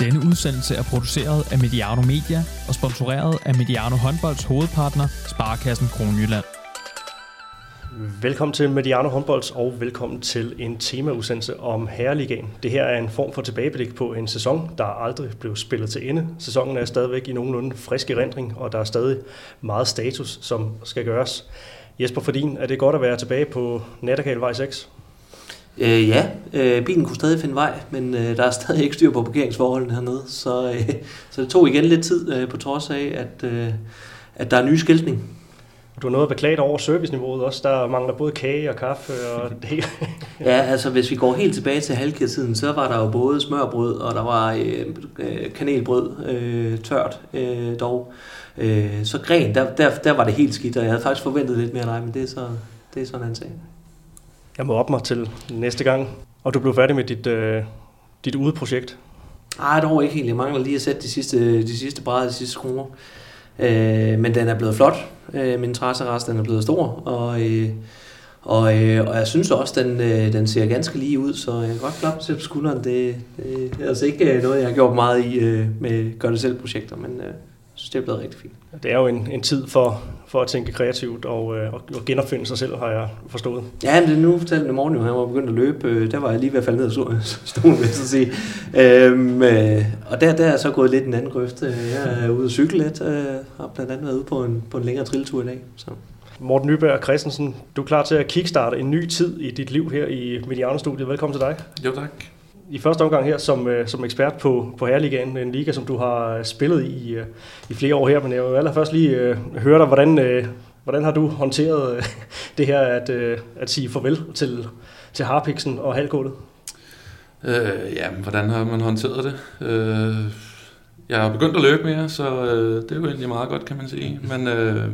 Denne udsendelse er produceret af Mediano Media og sponsoreret af Mediano Håndbolds hovedpartner, Sparkassen Kronjylland. Velkommen til Mediano Håndbolds og velkommen til en temaudsendelse om Herreligaen. Det her er en form for tilbageblik på en sæson, der aldrig blev spillet til ende. Sæsonen er stadigvæk i nogenlunde frisk erindring, og der er stadig meget status, som skal gøres. Jesper Fordin, er det godt at være tilbage på Nattergalvej 6? Øh, ja, øh, bilen kunne stadig finde vej, men øh, der er stadig ikke styr på parkeringsforholdene hernede, så, øh, så det tog igen lidt tid øh, på trods af, at, øh, at der er ny skiltning. Du har noget at beklage over serviceniveauet også. Der mangler både kage og kaffe og det hele. ja, altså hvis vi går helt tilbage til halvkærtiden, så var der jo både smørbrød, og der var øh, øh, kanelbrød, øh, tørt øh, dog. Øh, så gren, der, der, der var det helt skidt, og jeg havde faktisk forventet lidt mere af dig, men det er, så, det er sådan en sag. Jeg må op mig til næste gang. Og du blev færdig med dit, øh, dit udeprojekt? Nej, dog ikke helt. Jeg mangler lige at sætte de sidste, de sidste brædder, de sidste skruer. Øh, men den er blevet flot. Øh, min interesserest den er blevet stor. Og, øh, og, øh, og jeg synes også, den, øh, den ser ganske lige ud, så jeg kan godt klappe til på skulderen. Det, det, det er altså ikke øh, noget, jeg har gjort meget i øh, med gør-det-selv-projekter, men øh, synes, det er blevet rigtig fint. Det er jo en, en tid for, for at tænke kreativt og, øh, og, og genopfinde sig selv, har jeg forstået. Ja, men det nu fortalte i morgen, jo, han var begyndt at løbe. Øh, der var jeg lige ved at falde ned af stolen, vil jeg så sige. Øhm, øh, og der, der er jeg så gået lidt en anden grøft. Jeg er ude at cykle lidt, øh, og blandt andet været ude på en, på en længere trilletur i dag. Så. Morten Nyberg Christensen, du er klar til at kickstarte en ny tid i dit liv her i Mediano-studiet. Velkommen til dig. Jo, tak i første omgang her som, øh, som ekspert på, på Herreligaen, en liga, som du har spillet i, øh, i flere år her, men jeg vil allerførst lige øh, høre dig, hvordan, øh, hvordan har du håndteret øh, det her at, øh, at sige farvel til, til Harpiksen og halvkålet? Øh, ja, hvordan har man håndteret det? Øh, jeg har begyndt at løbe mere, så øh, det er jo egentlig meget godt, kan man sige. Men øh,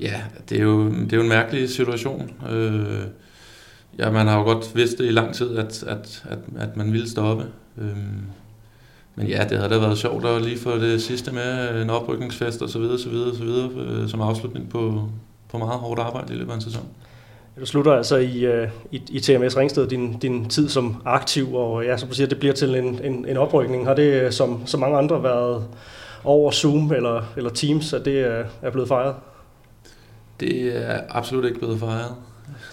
ja, det er, jo, det er jo en mærkelig situation. Øh, Ja, man har jo godt vidst det i lang tid, at, at, at, at man ville stoppe. Øhm, men ja, det havde da været sjovt at lige få det sidste med, en oprykningsfest og så videre, så videre, så videre, øh, som afslutning på, på meget hårdt arbejde i løbet af en sæson. Du slutter altså i, øh, i, i TMS Ringsted din, din tid som aktiv, og ja, som du siger, det bliver til en, en, en oprykning. Har det, øh, som så mange andre, været over Zoom eller, eller Teams, at det er, er blevet fejret? Det er absolut ikke blevet fejret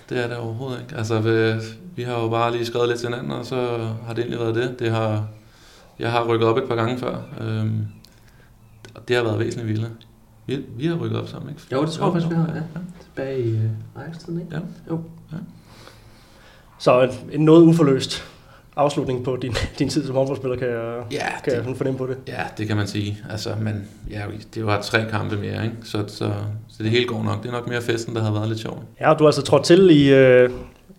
det er det overhovedet ikke. Altså, vi, vi har jo bare lige skrevet lidt til hinanden, og så har det egentlig været det. det har, jeg har rykket op et par gange før, øhm, og det har været væsentligt vildt. Vi, vi har rykket op sammen, ikke? Jo, det tror jeg faktisk, vi har. Ja. Tilbage i øh, Ajax-tiden, ikke? Ja. Jo. Ja. Så en, en noget uforløst afslutning på din, din tid som håndboldspiller, kan jeg, ja, kan det, jeg fornemme på det. Ja, det kan man sige. Altså, men ja, det var tre kampe mere, ikke? Så, så, så det hele går nok. Det er nok mere festen, der har været lidt sjov. Ja, du har altså trådt til i øh,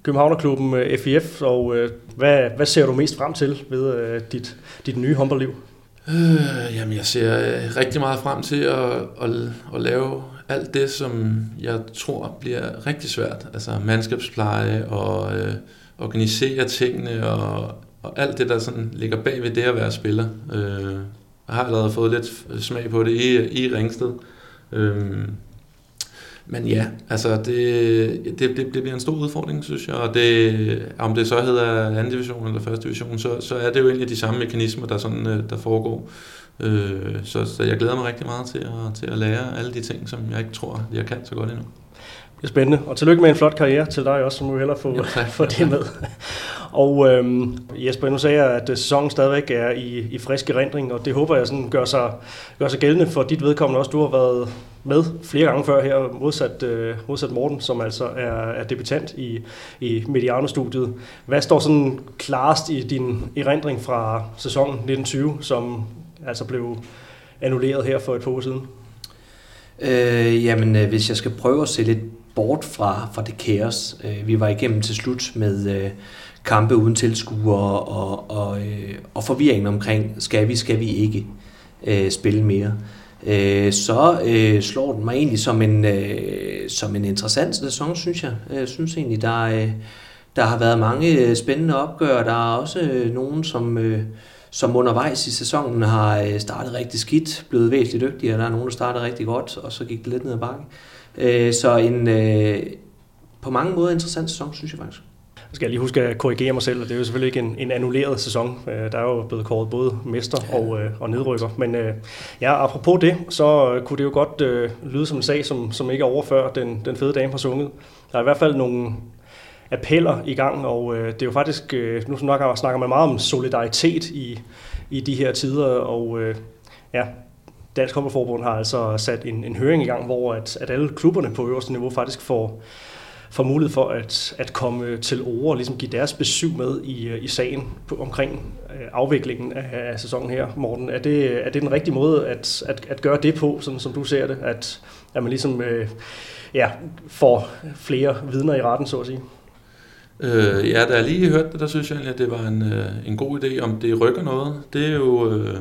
Københavnerklubben øh, FIF, og øh, hvad, hvad ser du mest frem til ved øh, dit, dit nye håndboldliv? Øh, jamen, jeg ser øh, rigtig meget frem til at, at, at lave alt det, som jeg tror bliver rigtig svært. Altså mandskabspleje og... Øh, organisere tingene og, og alt det, der sådan ligger bag ved det at være spiller. Øh, jeg har allerede fået lidt smag på det i, i Ringsted. Øh, men ja, altså det, det, det, det bliver en stor udfordring, synes jeg, og det, om det så hedder anden division eller første division, så, så er det jo egentlig de samme mekanismer, der, sådan, øh, der foregår. Øh, så, så jeg glæder mig rigtig meget til at, til at lære alle de ting, som jeg ikke tror, jeg kan så godt endnu. Det er spændende, og tillykke med en flot karriere til dig også, så må vi hellere få, få det med. Og øhm, Jesper, nu sagde jeg, at sæsonen stadigvæk er i, i frisk erindring, og det håber jeg sådan gør sig, gør sig gældende for dit vedkommende også. Du har været med flere gange før her, modsat, øh, modsat Morten, som altså er, er debutant i, i Mediano-studiet. Hvad står sådan klarest i din erindring fra sæsonen 1920, som altså blev annulleret her for et par uger siden? Øh, jamen, øh, hvis jeg skal prøve at se lidt bort fra, fra det kaos, øh, vi var igennem til slut med øh, kampe uden tilskuere og, og, øh, og forvirringen omkring, skal vi, skal vi ikke øh, spille mere, øh, så øh, slår den mig egentlig som en, øh, som en interessant sæson, synes jeg. Jeg synes egentlig, der, øh, der har været mange øh, spændende opgør. Der er også øh, nogen, som... Øh, som undervejs i sæsonen har øh, startet rigtig skidt, blevet væsentligt dygtigere. Der er nogen, der startede rigtig godt, og så gik det lidt ned ad bakken. Øh, så en øh, på mange måder interessant sæson, synes jeg faktisk. skal jeg lige huske at korrigere mig selv, og det er jo selvfølgelig ikke en, en annulleret sæson. Øh, der er jo blevet kåret både mester og, øh, og nedrykker. Men øh, ja, apropos det, så kunne det jo godt øh, lyde som en sag, som, som ikke er overfør den, den fede dame har sunget. Der er i hvert fald nogle appeller i gang, og øh, det er jo faktisk, øh, nu snakker, snakker man meget om solidaritet i, i de her tider, og øh, ja, Dansk Håndboldforbund har altså sat en, en høring i gang, hvor at, at alle klubberne på øverste niveau faktisk får, får mulighed for at, at komme øh, til ord og ligesom give deres besøg med i, øh, i sagen på, omkring øh, afviklingen af, af sæsonen her, Morten. Er det, er det den rigtige måde at, at, at gøre det på, sådan som du ser det? At, at man ligesom øh, ja, får flere vidner i retten, så at sige? Øh, ja, da jeg lige hørte det, der synes jeg at det var en, øh, en god idé. Om det rykker noget, det er jo, øh,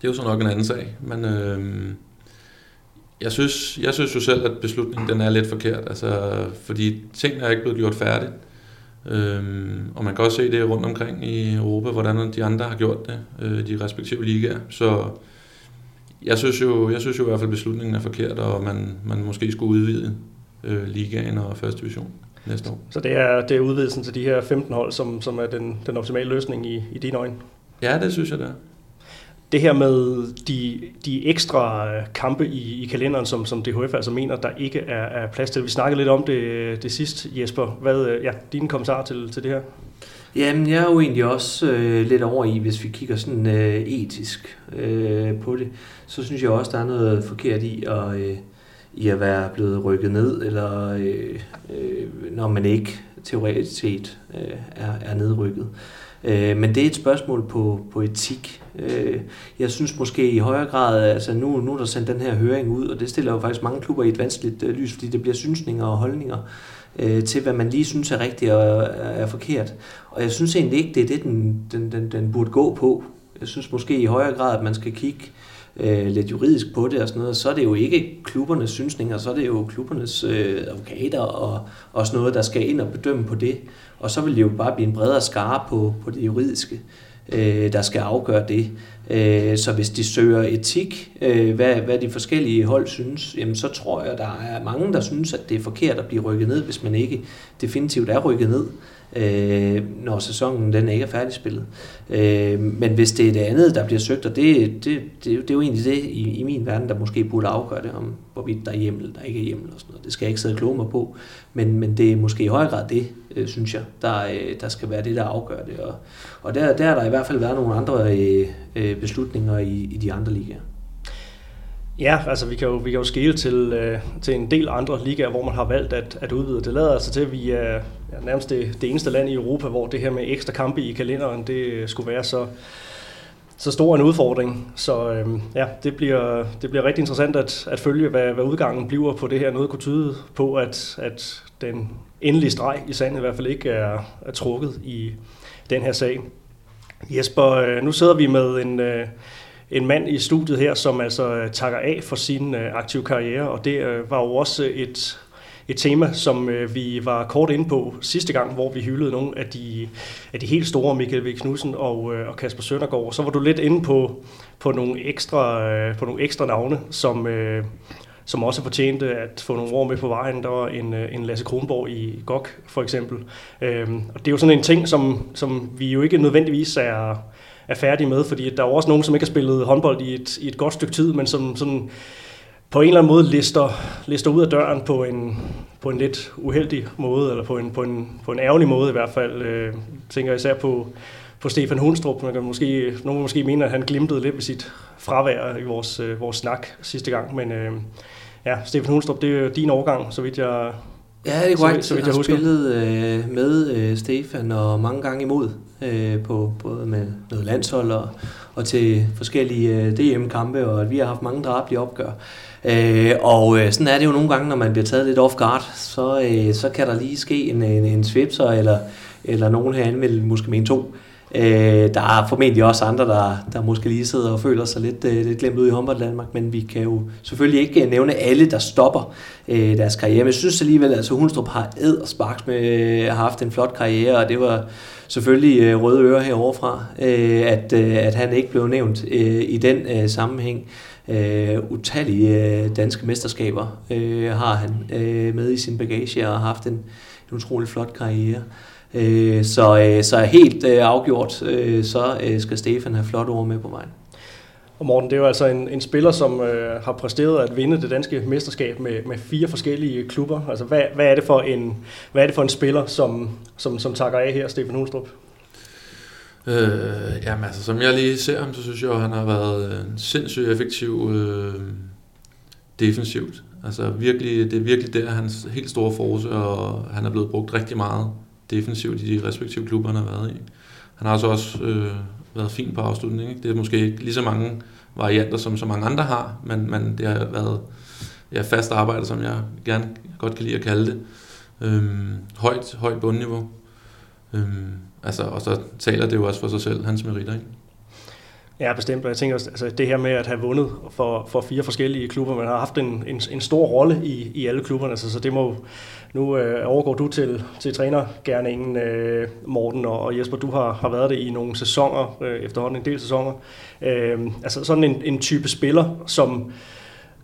det er jo så nok en anden sag. Men øh, jeg, synes, jeg synes jo selv, at beslutningen den er lidt forkert. Altså, fordi tingene er ikke blevet gjort færdigt. Øh, og man kan også se det rundt omkring i Europa, hvordan de andre har gjort det, øh, de respektive ligaer. Så jeg synes, jo, jeg synes jo i hvert fald, at beslutningen er forkert, og man, man måske skulle udvide øh, ligaen og første division næste år. Så det er, det er udvidelsen til de her 15 hold, som, som er den, den optimale løsning i, i dine øjne? Ja, det synes jeg det er. Det her med de, de ekstra øh, kampe i, i kalenderen, som, som DHF altså mener, der ikke er, er plads til. Vi snakkede lidt om det, det sidst, Jesper. Hvad øh, ja, dine kommentarer til, til det her? Jamen, jeg er jo egentlig også øh, lidt over i, hvis vi kigger sådan øh, etisk øh, på det, så synes jeg også, der er noget forkert i at, øh, i at være blevet rykket ned, eller øh, øh, når man ikke teoretisk set øh, er, er nedrykket. Øh, Øh, men det er et spørgsmål på, på etik. Øh, jeg synes måske i højere grad, altså nu, nu er der sendt den her høring ud, og det stiller jo faktisk mange klubber i et vanskeligt øh, lys, fordi det bliver synsninger og holdninger øh, til, hvad man lige synes er rigtigt og er, er forkert. Og jeg synes egentlig ikke, det er det, den, den, den, den burde gå på. Jeg synes måske i højere grad, at man skal kigge øh, lidt juridisk på det og sådan noget, så er det jo ikke klubbernes synsninger, så er det jo klubbernes øh, advokater og, og sådan noget, der skal ind og bedømme på det. Og så vil det jo bare blive en bredere skare på, på det juridiske, øh, der skal afgøre det. Øh, så hvis de søger etik, øh, hvad, hvad de forskellige hold synes, jamen så tror jeg, der er mange, der synes, at det er forkert at blive rykket ned, hvis man ikke definitivt er rykket ned øh, når sæsonen den ikke er færdigspillet. Øh, men hvis det er det andet, der bliver søgt, og det, det, det, det er jo egentlig det i, i min verden, der måske burde afgøre det, om hvorvidt der er hjemmel, der ikke er hjemmel og sådan noget. Det skal jeg ikke sidde og kloge mig på, men, men det er måske i høj grad det, øh, synes jeg, der, øh, der skal være det, der afgør det. Og, og der, der har der i hvert fald været nogle andre øh, øh beslutninger i, i de andre ligaer. Ja, altså vi kan jo, vi kan jo skele til, øh, til en del andre ligaer, hvor man har valgt at, at udvide. Det lader altså til, at vi er ja, nærmest det, det eneste land i Europa, hvor det her med ekstra kampe i kalenderen, det øh, skulle være så, så stor en udfordring. Så øh, ja, det bliver, det bliver rigtig interessant at, at følge, hvad, hvad udgangen bliver på det her. Noget kunne tyde på, at, at den endelige streg i sandet i hvert fald ikke er, er trukket i den her sag. Jesper, øh, nu sidder vi med en... Øh, en mand i studiet her, som altså øh, takker af for sin øh, aktive karriere, og det øh, var jo også et, et tema, som øh, vi var kort inde på sidste gang, hvor vi hyldede nogle af de, af de helt store, Michael V. Knudsen og, øh, og Kasper Søndergaard. Så var du lidt inde på, på, nogle, ekstra, på nogle ekstra navne, som, som også fortjente at få nogle ord med på vejen. Der var en, en Lasse Kronborg i GOG for eksempel. Øhm, og det er jo sådan en ting, som, som vi jo ikke nødvendigvis er er færdige med, fordi der er jo også nogen, som ikke har spillet håndbold i et, i et godt stykke tid, men som sådan på en eller anden måde lister, lister ud af døren på en, på en lidt uheldig måde, eller på en, på en, på en ærgerlig måde i hvert fald. Øh, tænker især på, på Stefan Hundstrup. Man kan måske, nogen måske mene, at han glimtede lidt ved sit fravær i vores, øh, vores snak sidste gang, men øh, ja, Stefan Hundstrup, det er din overgang, så vidt jeg, Ja, det er korrekt. Så, så vidt jeg, jeg har spillet øh, med øh, Stefan og mange gange imod, øh, på, både med noget landshold og, og til forskellige øh, DM-kampe, og at vi har haft mange drabelige opgør. Øh, og øh, sådan er det jo nogle gange, når man bliver taget lidt off guard, så, øh, så kan der lige ske en, en, en svipser, eller, eller nogen herinde vil måske mene to. Øh, der er formentlig også andre, der, der måske lige sidder og føler sig lidt, øh, lidt glemt ud i håndbold Danmark, men vi kan jo selvfølgelig ikke øh, nævne alle, der stopper øh, deres karriere. Men jeg synes alligevel, at altså, Hundstrup har ed og sparks med, øh, har haft en flot karriere, og det var selvfølgelig øh, røde ører heroverfra, øh, at, øh, at han ikke blev nævnt øh, i den øh, sammenhæng. Øh, utallige øh, danske mesterskaber øh, har han øh, med i sin bagage og har haft en, en utrolig flot karriere. Øh, så, øh, så helt øh, afgjort, øh, så øh, skal Stefan have flot ord med på vejen. Og Morten, det er jo altså en, en spiller, som øh, har præsteret at vinde det danske mesterskab med, med fire forskellige klubber. Altså, hvad, hvad, er det for en, hvad er det for en spiller, som, som, som takker af her, Stefan Hulstrup? Øh, jamen altså, som jeg lige ser ham, så synes jeg, at han har været en sindssygt effektiv øh, defensivt. Altså virkelig, det er virkelig der hans helt store force, og han er blevet brugt rigtig meget defensivt i de respektive klubber, han har været i. Han har altså også øh, været fin på afslutningen. Ikke? Det er måske ikke lige så mange varianter, som så mange andre har, men, men det har været ja, fast arbejde, som jeg gerne godt kan lide at kalde det. Øhm, højt, højt bundniveau. Øhm, altså, og så taler det jo også for sig selv, hans meritter. Ikke? Ja, bestemt. Jeg tænker også, altså det her med at have vundet for, for fire forskellige klubber, man har haft en, en, en stor rolle i, i alle klubberne, altså, så det må nu øh, overgår du til, til trænergærningen, øh, Morten, og, og Jesper, du har, har været det i nogle sæsoner, øh, efterhånden en del sæsoner. Øh, altså sådan en, en type spiller, som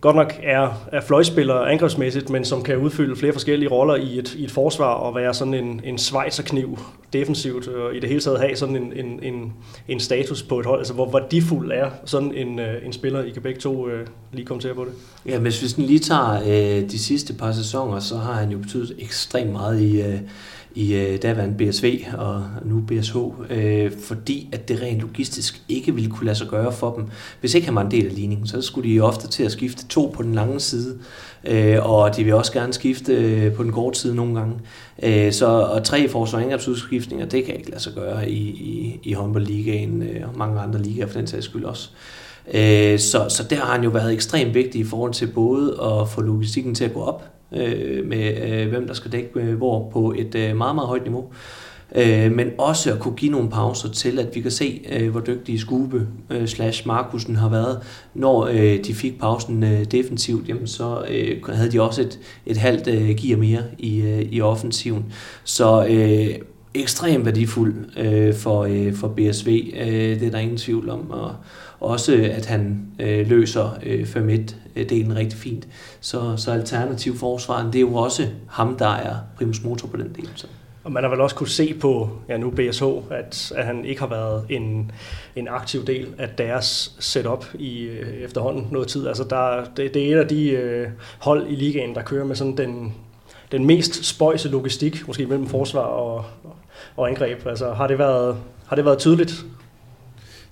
godt nok er, er fløjspiller angrebsmæssigt, men som kan udfylde flere forskellige roller i et, i et forsvar og være sådan en, en svejserkniv defensivt, og i det hele taget have sådan en, en, en, en status på et hold. Altså hvor værdifuld er sådan en, øh, en spiller? I kan begge to øh, lige kommentere på det. Ja, hvis vi lige tager øh, de sidste par sæsoner, så har han jo betydet ekstremt meget i, øh, i øh, daværende BSV og nu BSH, øh, fordi at det rent logistisk ikke ville kunne lade sig gøre for dem. Hvis ikke han var en del af ligningen, så skulle de ofte til at skifte to på den lange side, øh, og de vil også gerne skifte øh, på den korte side nogle gange. Øh, så og tre forsvar angrebsudskiftninger, det kan ikke lade sig gøre i, i, i håndboldligaen øh, og mange andre ligaer for den sags skyld også. Øh, så, så der har han jo været ekstremt vigtig i forhold til både at få logistikken til at gå op, øh, med øh, hvem der skal dække øh, hvor på et øh, meget, meget højt niveau. Øh, men også at kunne give nogle pauser til, at vi kan se, øh, hvor dygtige Skube øh, slash Markusen har været. Når øh, de fik pausen øh, defensivt, jamen, så øh, havde de også et, et halvt øh, gear mere i, øh, i offensiven. Så øh, ekstremt værdifuld øh, for, øh, for BSV, øh, det er der ingen tvivl om. Og, også at han øh, løser øh, 5-1-delen øh, rigtig fint. Så, så alternativ forsvaren, det er jo også ham, der er primus motor på den del. Så. Og man har vel også kunne se på, ja nu BSH, at, at han ikke har været en, en aktiv del af deres setup i øh, efterhånden noget tid. Altså der, det, det er et af de øh, hold i ligaen, der kører med sådan den, den mest spøjse logistik, måske mellem forsvar og, og angreb. Altså har det været, har det været tydeligt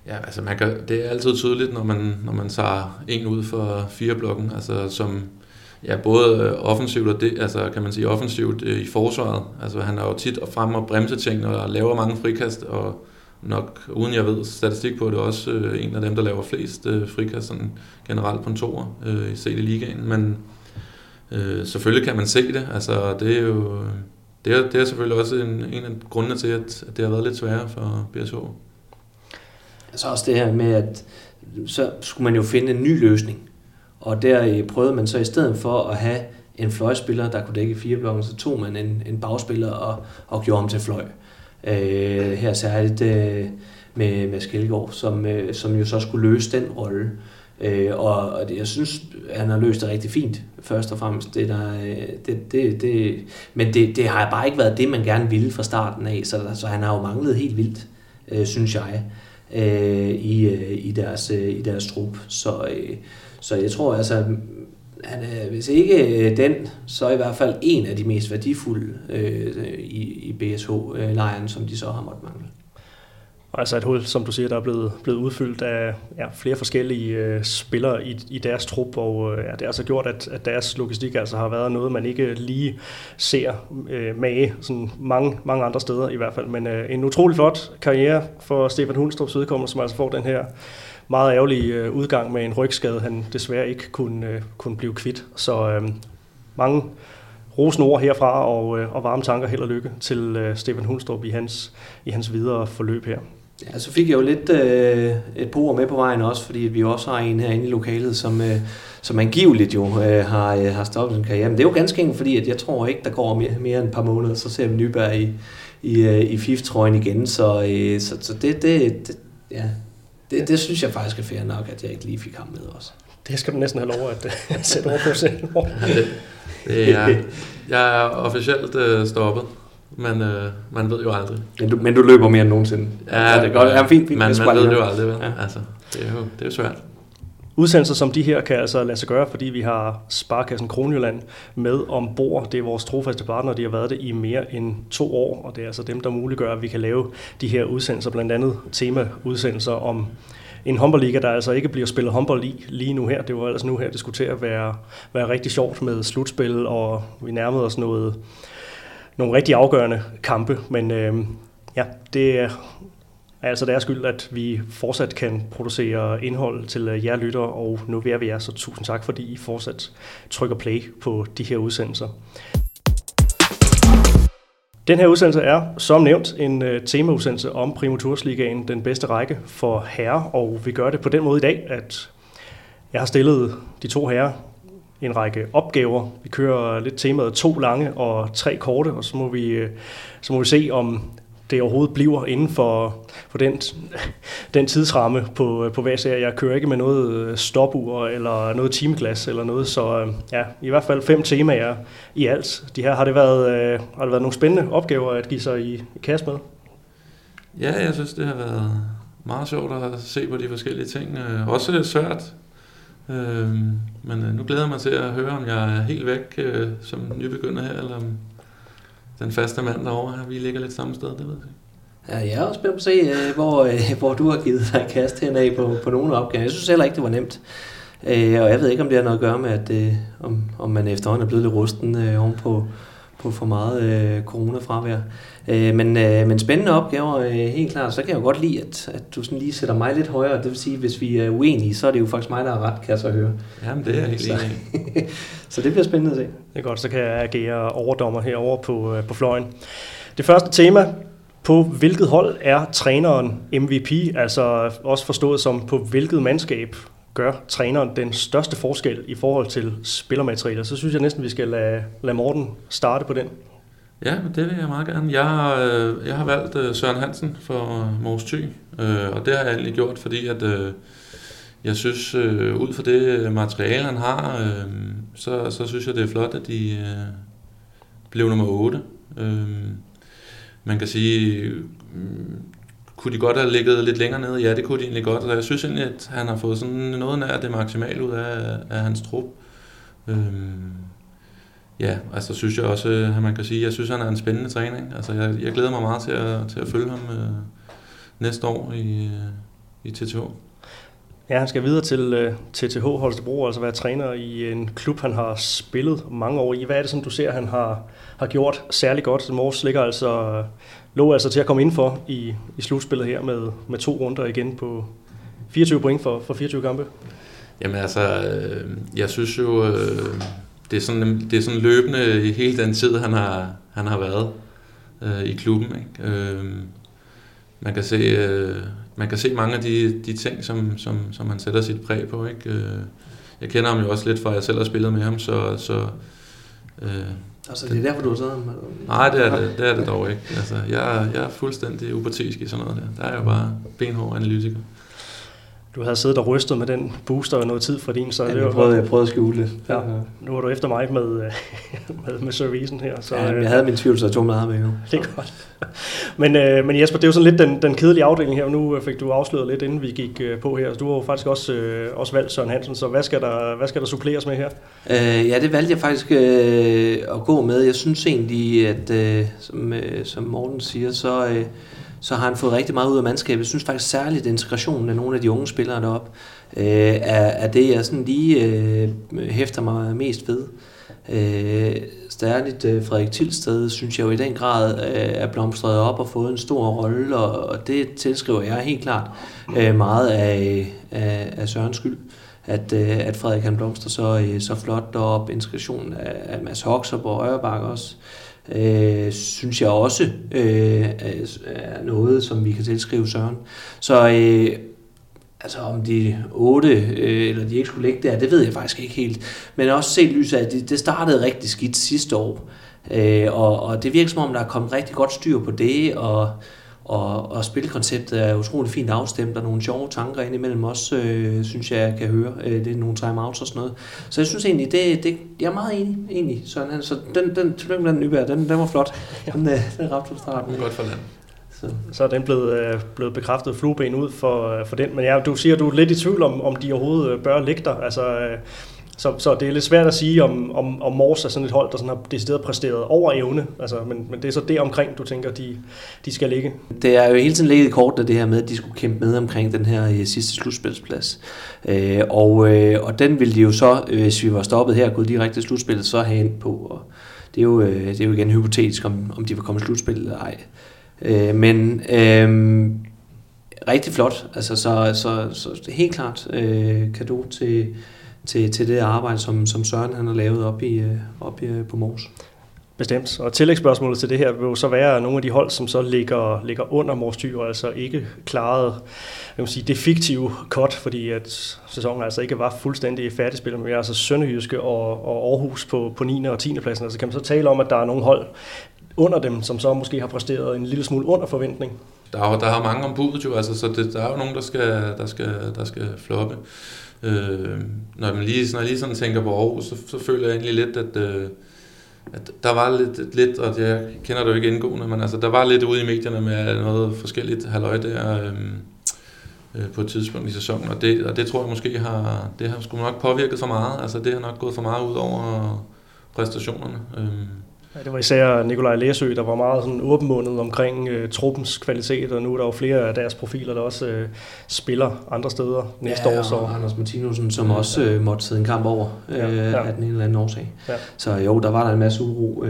Ja, altså man kan, det er altid tydeligt, når man, når man tager en ud for fire blokken, altså som ja, både øh, offensivt og det, altså kan man sige offensivt øh, i forsvaret. Altså han er jo tit frem og bremse ting og laver mange frikast, og nok, uden jeg ved statistik på det, også øh, en af dem, der laver flest øh, frikast sådan, generelt på en toer øh, i Ligaen. Men øh, selvfølgelig kan man se det. Altså det er jo det er, det er selvfølgelig også en, en af grundene til, at, at det har været lidt sværere for BSH. Altså også det her med, at så skulle man jo finde en ny løsning. Og der øh, prøvede man så i stedet for at have en fløjspiller, der kunne dække fire blokke, så tog man en, en bagspiller og, og gjorde ham til fløj. Øh, her særligt øh, med, med Skelgaard, som, øh, som jo så skulle løse den rolle. Øh, Øh, og, og det, jeg synes, han har løst det rigtig fint, først og fremmest. Det der, øh, det, det, det, men det, det har bare ikke været det, man gerne ville fra starten af, så, så han har jo manglet helt vildt, øh, synes jeg øh, i, øh, i, deres, øh, i deres trup. Så, øh, så jeg tror altså, han er, hvis ikke øh, den, så i hvert fald en af de mest værdifulde øh, i, i BSH-lejren, som de så har måttet mangle. Og altså et hul, som du siger, der er blevet, blevet udfyldt af ja, flere forskellige øh, spillere i, i deres trup, og øh, ja, det har altså gjort, at, at deres logistik altså har været noget, man ikke lige ser øh, med sådan mange, mange andre steder i hvert fald. Men øh, en utrolig flot karriere for Stefan Hundstrups udkommende, som altså får den her meget ærgerlige øh, udgang med en rygskade, han desværre ikke kunne, øh, kunne blive kvidt. Så øh, mange rosende ord herfra, og, øh, og varme tanker, held og lykke til øh, Stefan Hundstrup i hans, i hans videre forløb her. Ja, så fik jeg jo lidt øh, et par med på vejen også, fordi vi også har en herinde i lokalet, som, øh, som angiveligt jo øh, har, øh, har stoppet sin karriere. Men det er jo ganske enkelt, fordi at jeg tror ikke, der går mere, mere end et par måneder, så ser vi Nyberg i, i, øh, i FIF-trøjen igen. Så, øh, så, så det, det, det, ja, det, det synes jeg faktisk er fair nok, at jeg ikke lige fik ham med også. Det skal du næsten have lov at uh, sætte over på selv. ja, det, det er, jeg er officielt uh, stoppet. Men øh, man ved jo aldrig. Men du, men du løber mere end nogensinde. Ja, det er godt. Ja, fint, fint. Man, man ved det jo aldrig, vel? Ja. Altså, det er jo, det er jo svært. Udsendelser som de her kan altså lade sig gøre, fordi vi har Sparkassen Kronjylland med ombord. Det er vores trofaste partner, de har været det i mere end to år, og det er altså dem, der muliggør, at vi kan lave de her udsendelser, blandt andet tema-udsendelser om en håndboldliga, der altså ikke bliver spillet håndbold i lige nu her. Det var altså nu her, det skulle til at være, være rigtig sjovt med slutspil, og vi nærmede os noget, nogle rigtig afgørende kampe, men øh, ja, det er altså deres skyld, at vi fortsat kan producere indhold til øh, jer lyttere, og nu er vi jer, så tusind tak, fordi I fortsat trykker play på de her udsendelser. Den her udsendelse er, som nævnt, en øh, temaudsendelse om Primotursligaen, den bedste række for herrer, og vi gør det på den måde i dag, at jeg har stillet de to herrer en række opgaver. Vi kører lidt temaet to lange og tre korte, og så må vi, øh, så må vi se, om det overhovedet bliver inden for, for den, den tidsramme på, øh, på hver serie. Jeg kører ikke med noget øh, stopur eller noget timeglas eller noget, så ja, i hvert fald fem temaer i alt. De her har det været, har det været nogle spændende opgaver at give sig i, i kast med? Ja, jeg synes, det har været meget sjovt at se på de forskellige ting. Også svært Øh, men øh, nu glæder jeg mig til at høre, om jeg er helt væk øh, som nybegynder her, eller om den faste mand derovre, vi ligger lidt samme sted, det ved jeg Ja, jeg er også spændt på at se, øh, hvor, øh, hvor du har givet dig kast henad på, på nogle opgaver. Jeg synes heller ikke, det var nemt. Øh, og jeg ved ikke, om det har noget at gøre med, at øh, om, om man efterhånden er blevet lidt rusten øh, oven på, på for meget øh, coronafravær. Øh, men, øh, men spændende opgaver, øh, helt klart. Så kan jeg jo godt lide, at, at du sådan lige sætter mig lidt højere. Det vil sige, hvis vi er uenige, så er det jo faktisk mig, der har ret, kan jeg så høre. Jamen, det er helt enig Så det bliver spændende at se. Det er godt, så kan jeg agere overdommer herover på, øh, på fløjen. Det første tema, på hvilket hold er træneren MVP? Altså også forstået som på hvilket mandskab gør træneren den største forskel i forhold til spillermaterialer? Så synes jeg næsten, vi skal lade, lade Morten starte på den. Ja, det vil jeg meget gerne. Jeg har, øh, jeg har valgt øh, Søren Hansen for øh, Mors Thy, øh, og det har jeg egentlig gjort, fordi at øh, jeg synes, øh, ud fra det materiale, han har, så, så synes jeg, det er flot, at de blev nummer 8. Man kan sige, øh, kunne de godt have ligget lidt længere nede? Ja, det kunne de egentlig godt, og jeg synes egentlig, at han har fået sådan noget nær det maksimale ud af, af hans trup. Øh, ja, altså synes jeg også, at man kan sige, jeg synes, han er en spændende træning. Altså jeg, jeg glæder mig meget til at, til at følge ham øh, næste år i, øh, i TTH. Ja, han skal videre til øh, TTH Holstebro, altså være træner i en klub, han har spillet mange år i. Hvad er det, som du ser, han har, har gjort særlig godt? Mors ligger altså, lå altså til at komme ind for i, i slutspillet her med, med to runder igen på 24 point for, for 24 kampe. Jamen altså, øh, jeg synes jo, øh, det er, sådan, det er sådan løbende i hele den tid, han har, han har været øh, i klubben. Ikke? Øh, man, kan se, øh, man kan se mange af de, de ting, som, som, som han sætter sit præg på. Ikke? Øh, jeg kender ham jo også lidt fra, at jeg selv har spillet med ham, så... så øh, Altså, det er derfor, du har taget ham? Nej, det er det, det, er det dog ikke. Altså, jeg, jeg er fuldstændig upartisk i sådan noget der. Der er jo bare benhård analytiker du havde siddet og rystet med den booster og noget tid fra din, så ja, det var, prøvede, jeg prøvede at skjule det. Ja, nu er du efter mig med, med, med servicen her. Så, ja, jeg havde min tvivl, så jeg tog meget med. Jo. Det er godt. Men, øh, men Jesper, det er jo sådan lidt den, den kedelige afdeling her. Nu fik du afsløret lidt, inden vi gik øh, på her. Du har jo faktisk også, øh, også valgt Søren Hansen, så hvad skal der, hvad skal der suppleres med her? Øh, ja, det valgte jeg faktisk øh, at gå med. Jeg synes egentlig, at øh, som, øh, som Morten siger, så... Øh, så har han fået rigtig meget ud af mandskabet. Jeg synes faktisk særligt, at integrationen af nogle af de unge spillere deroppe, øh, er, er det, jeg sådan lige øh, hæfter mig mest ved. Øh, særligt øh, Frederik Tilsted, synes jeg jo i den grad øh, er blomstret op og fået en stor rolle, og, og det tilskriver jeg helt klart øh, meget af, af, af Sørens skyld at, øh, at Frederik han blomster så, øh, så flot deroppe. Integrationen af, af Mads Hoxer på Ørebak også øh, synes jeg også øh, er noget, som vi kan tilskrive Søren. Så øh, altså om de otte, øh, eller de ikke skulle ligge der, det ved jeg faktisk ikke helt. Men også set lyset af, at det, det startede rigtig skidt sidste år. Øh, og, og det virker som om, der er kommet rigtig godt styr på det, og og, og spilkonceptet er utrolig fint afstemt, og nogle sjove tanker indimellem også, øh, synes jeg, jeg kan høre. Øh, det er nogle timeouts og sådan noget. Så jeg synes egentlig, det, det, jeg er meget enig, enig. Så, så den, den, tillykke med den Nyberg, den, den var flot. Den, øh, den ramte på starten. Godt for land. Så. så er den blevet, øh, blevet bekræftet flueben ud for, øh, for den. Men ja, du siger, du er lidt i tvivl om, om de overhovedet bør ligge der. Altså, så, så det er lidt svært at sige, om, om, om Mors er sådan et hold, der sådan har decideret præsteret over evne. Altså, men, men det er så det omkring, du tænker, de, de skal ligge. Det er jo hele tiden ligget i kortet, det her med, at de skulle kæmpe med omkring den her øh, sidste slutspilsplads. Øh, og, øh, og den ville de jo så, øh, hvis vi var stoppet her, gået direkte til slutspillet, så have ind på. Og det er jo, øh, det er jo igen hypotetisk, om, om de vil komme i slutspillet eller ej. Øh, men øh, rigtig flot. Altså, så, så, så helt klart øh, kado til til, til det arbejde, som, som Søren han har lavet op, i, øh, op i, øh, på Mors. Bestemt. Og tillægsspørgsmålet til det her vil jo så være, at nogle af de hold, som så ligger, ligger under Mors Tyr, altså ikke klaret jeg vil sige, det fiktive cut, fordi at sæsonen altså ikke var fuldstændig færdigspillet, men altså Sønderjyske og, og Aarhus på, på 9. og 10. pladsen. Altså kan man så tale om, at der er nogle hold under dem, som så måske har præsteret en lille smule under forventning? Der er, der er mange om budet jo, altså, så det, der er jo nogen, der skal, der skal, der skal floppe. Øh, når, man lige, når jeg lige sådan tænker på Aarhus, så, så føler jeg egentlig lidt, at, øh, at der var lidt, lidt, og jeg kender det jo ikke indgående, men altså, der var lidt ude i medierne med noget forskelligt halløj der øh, øh, på et tidspunkt i sæsonen, og det, og det tror jeg måske har, det har sgu nok påvirket for meget, altså det har nok gået for meget ud over præstationerne. Øh, det var især Nikolaj Læsø, der var meget sådan åbenmundet omkring uh, truppens kvalitet, og nu er der jo flere af deres profiler, der også uh, spiller andre steder næste ja, år. Så. Anders Martinussen, som også uh, måtte sidde en kamp over uh, ja, ja. af den ene eller anden årsag. Ja. Så jo, der var der en masse uro uh,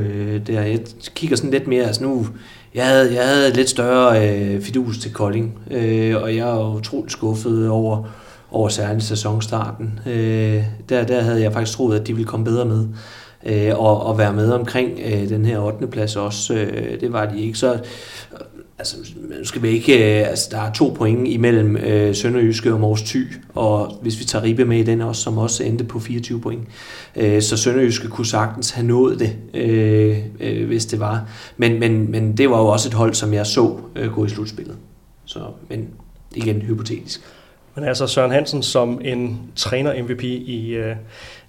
der. Jeg kigger sådan lidt mere, altså nu, jeg havde, jeg havde lidt større uh, fidus til Kolding, uh, og jeg er utroligt skuffet over, over særligt sæsonstarten. Uh, der, der havde jeg faktisk troet, at de ville komme bedre med øh, og, og være med omkring øh, den her 8. plads også. Øh, det var de ikke. Så altså, skal vi ikke, øh, altså, der er to point imellem øh, Sønderjyske og Mors Thy, og hvis vi tager Ribe med i den også, som også endte på 24 point. Øh, så Sønderjyske kunne sagtens have nået det, øh, øh, hvis det var. Men, men, men det var jo også et hold, som jeg så øh, gå i slutspillet. Så, men igen hypotetisk. Men altså Søren Hansen som en træner-MVP i øh,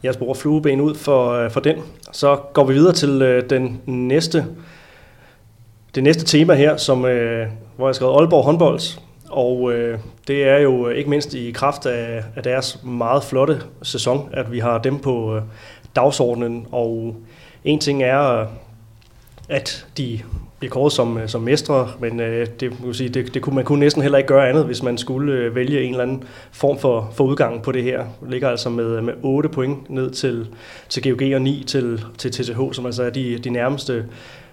jeres bruger flueben ud for, øh, for den. Så går vi videre til øh, den næste, det næste tema her, som, øh, hvor jeg har skrevet Aalborg håndbold. Og øh, det er jo øh, ikke mindst i kraft af, af deres meget flotte sæson, at vi har dem på øh, dagsordenen. Og en ting er, øh, at de bliver kåret som, øh, som mestre, men øh, det, man, sige, det, det kunne man kunne næsten heller ikke gøre andet, hvis man skulle øh, vælge en eller anden form for, for udgang på det her. Det ligger altså med, øh, med 8 point ned til, til GOG og 9 til, til TTH, som altså er de, de nærmeste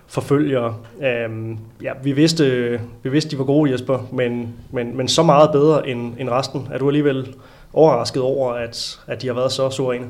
forfølgere. Øhm, ja, vi vidste, vi vidste, de var gode, Jesper, men, men, men så meget bedre end, end resten. Er du alligevel overrasket over, at, at de har været så suveræne?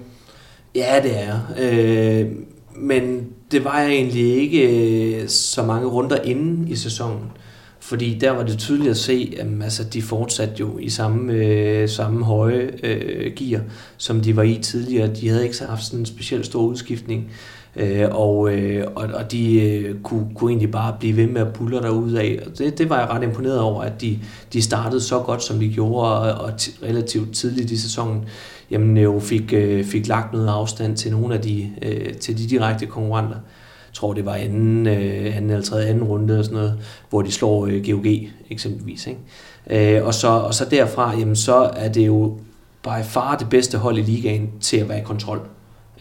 Ja, det er øh, men det var jeg egentlig ikke øh, så mange runder inden i sæsonen. Fordi der var det tydeligt at se, at mm, altså, de fortsatte jo i samme, øh, samme høje øh, gear, som de var i tidligere. De havde ikke haft sådan en specielt stor udskiftning. Øh, og, øh, og, og de øh, kunne, kunne egentlig bare blive ved med at pulle derud af. Og det, det var jeg ret imponeret over, at de, de startede så godt, som de gjorde, og, og relativt tidligt i sæsonen jamen jo fik, øh, fik lagt noget afstand til nogle af de, øh, til de direkte konkurrenter. Jeg tror, det var anden, øh, anden eller tredje anden runde og sådan noget, hvor de slår øh, GOG eksempelvis. Ikke? Øh, og, så, og så derfra, jamen så er det jo by far det bedste hold i ligaen til at være i kontrol.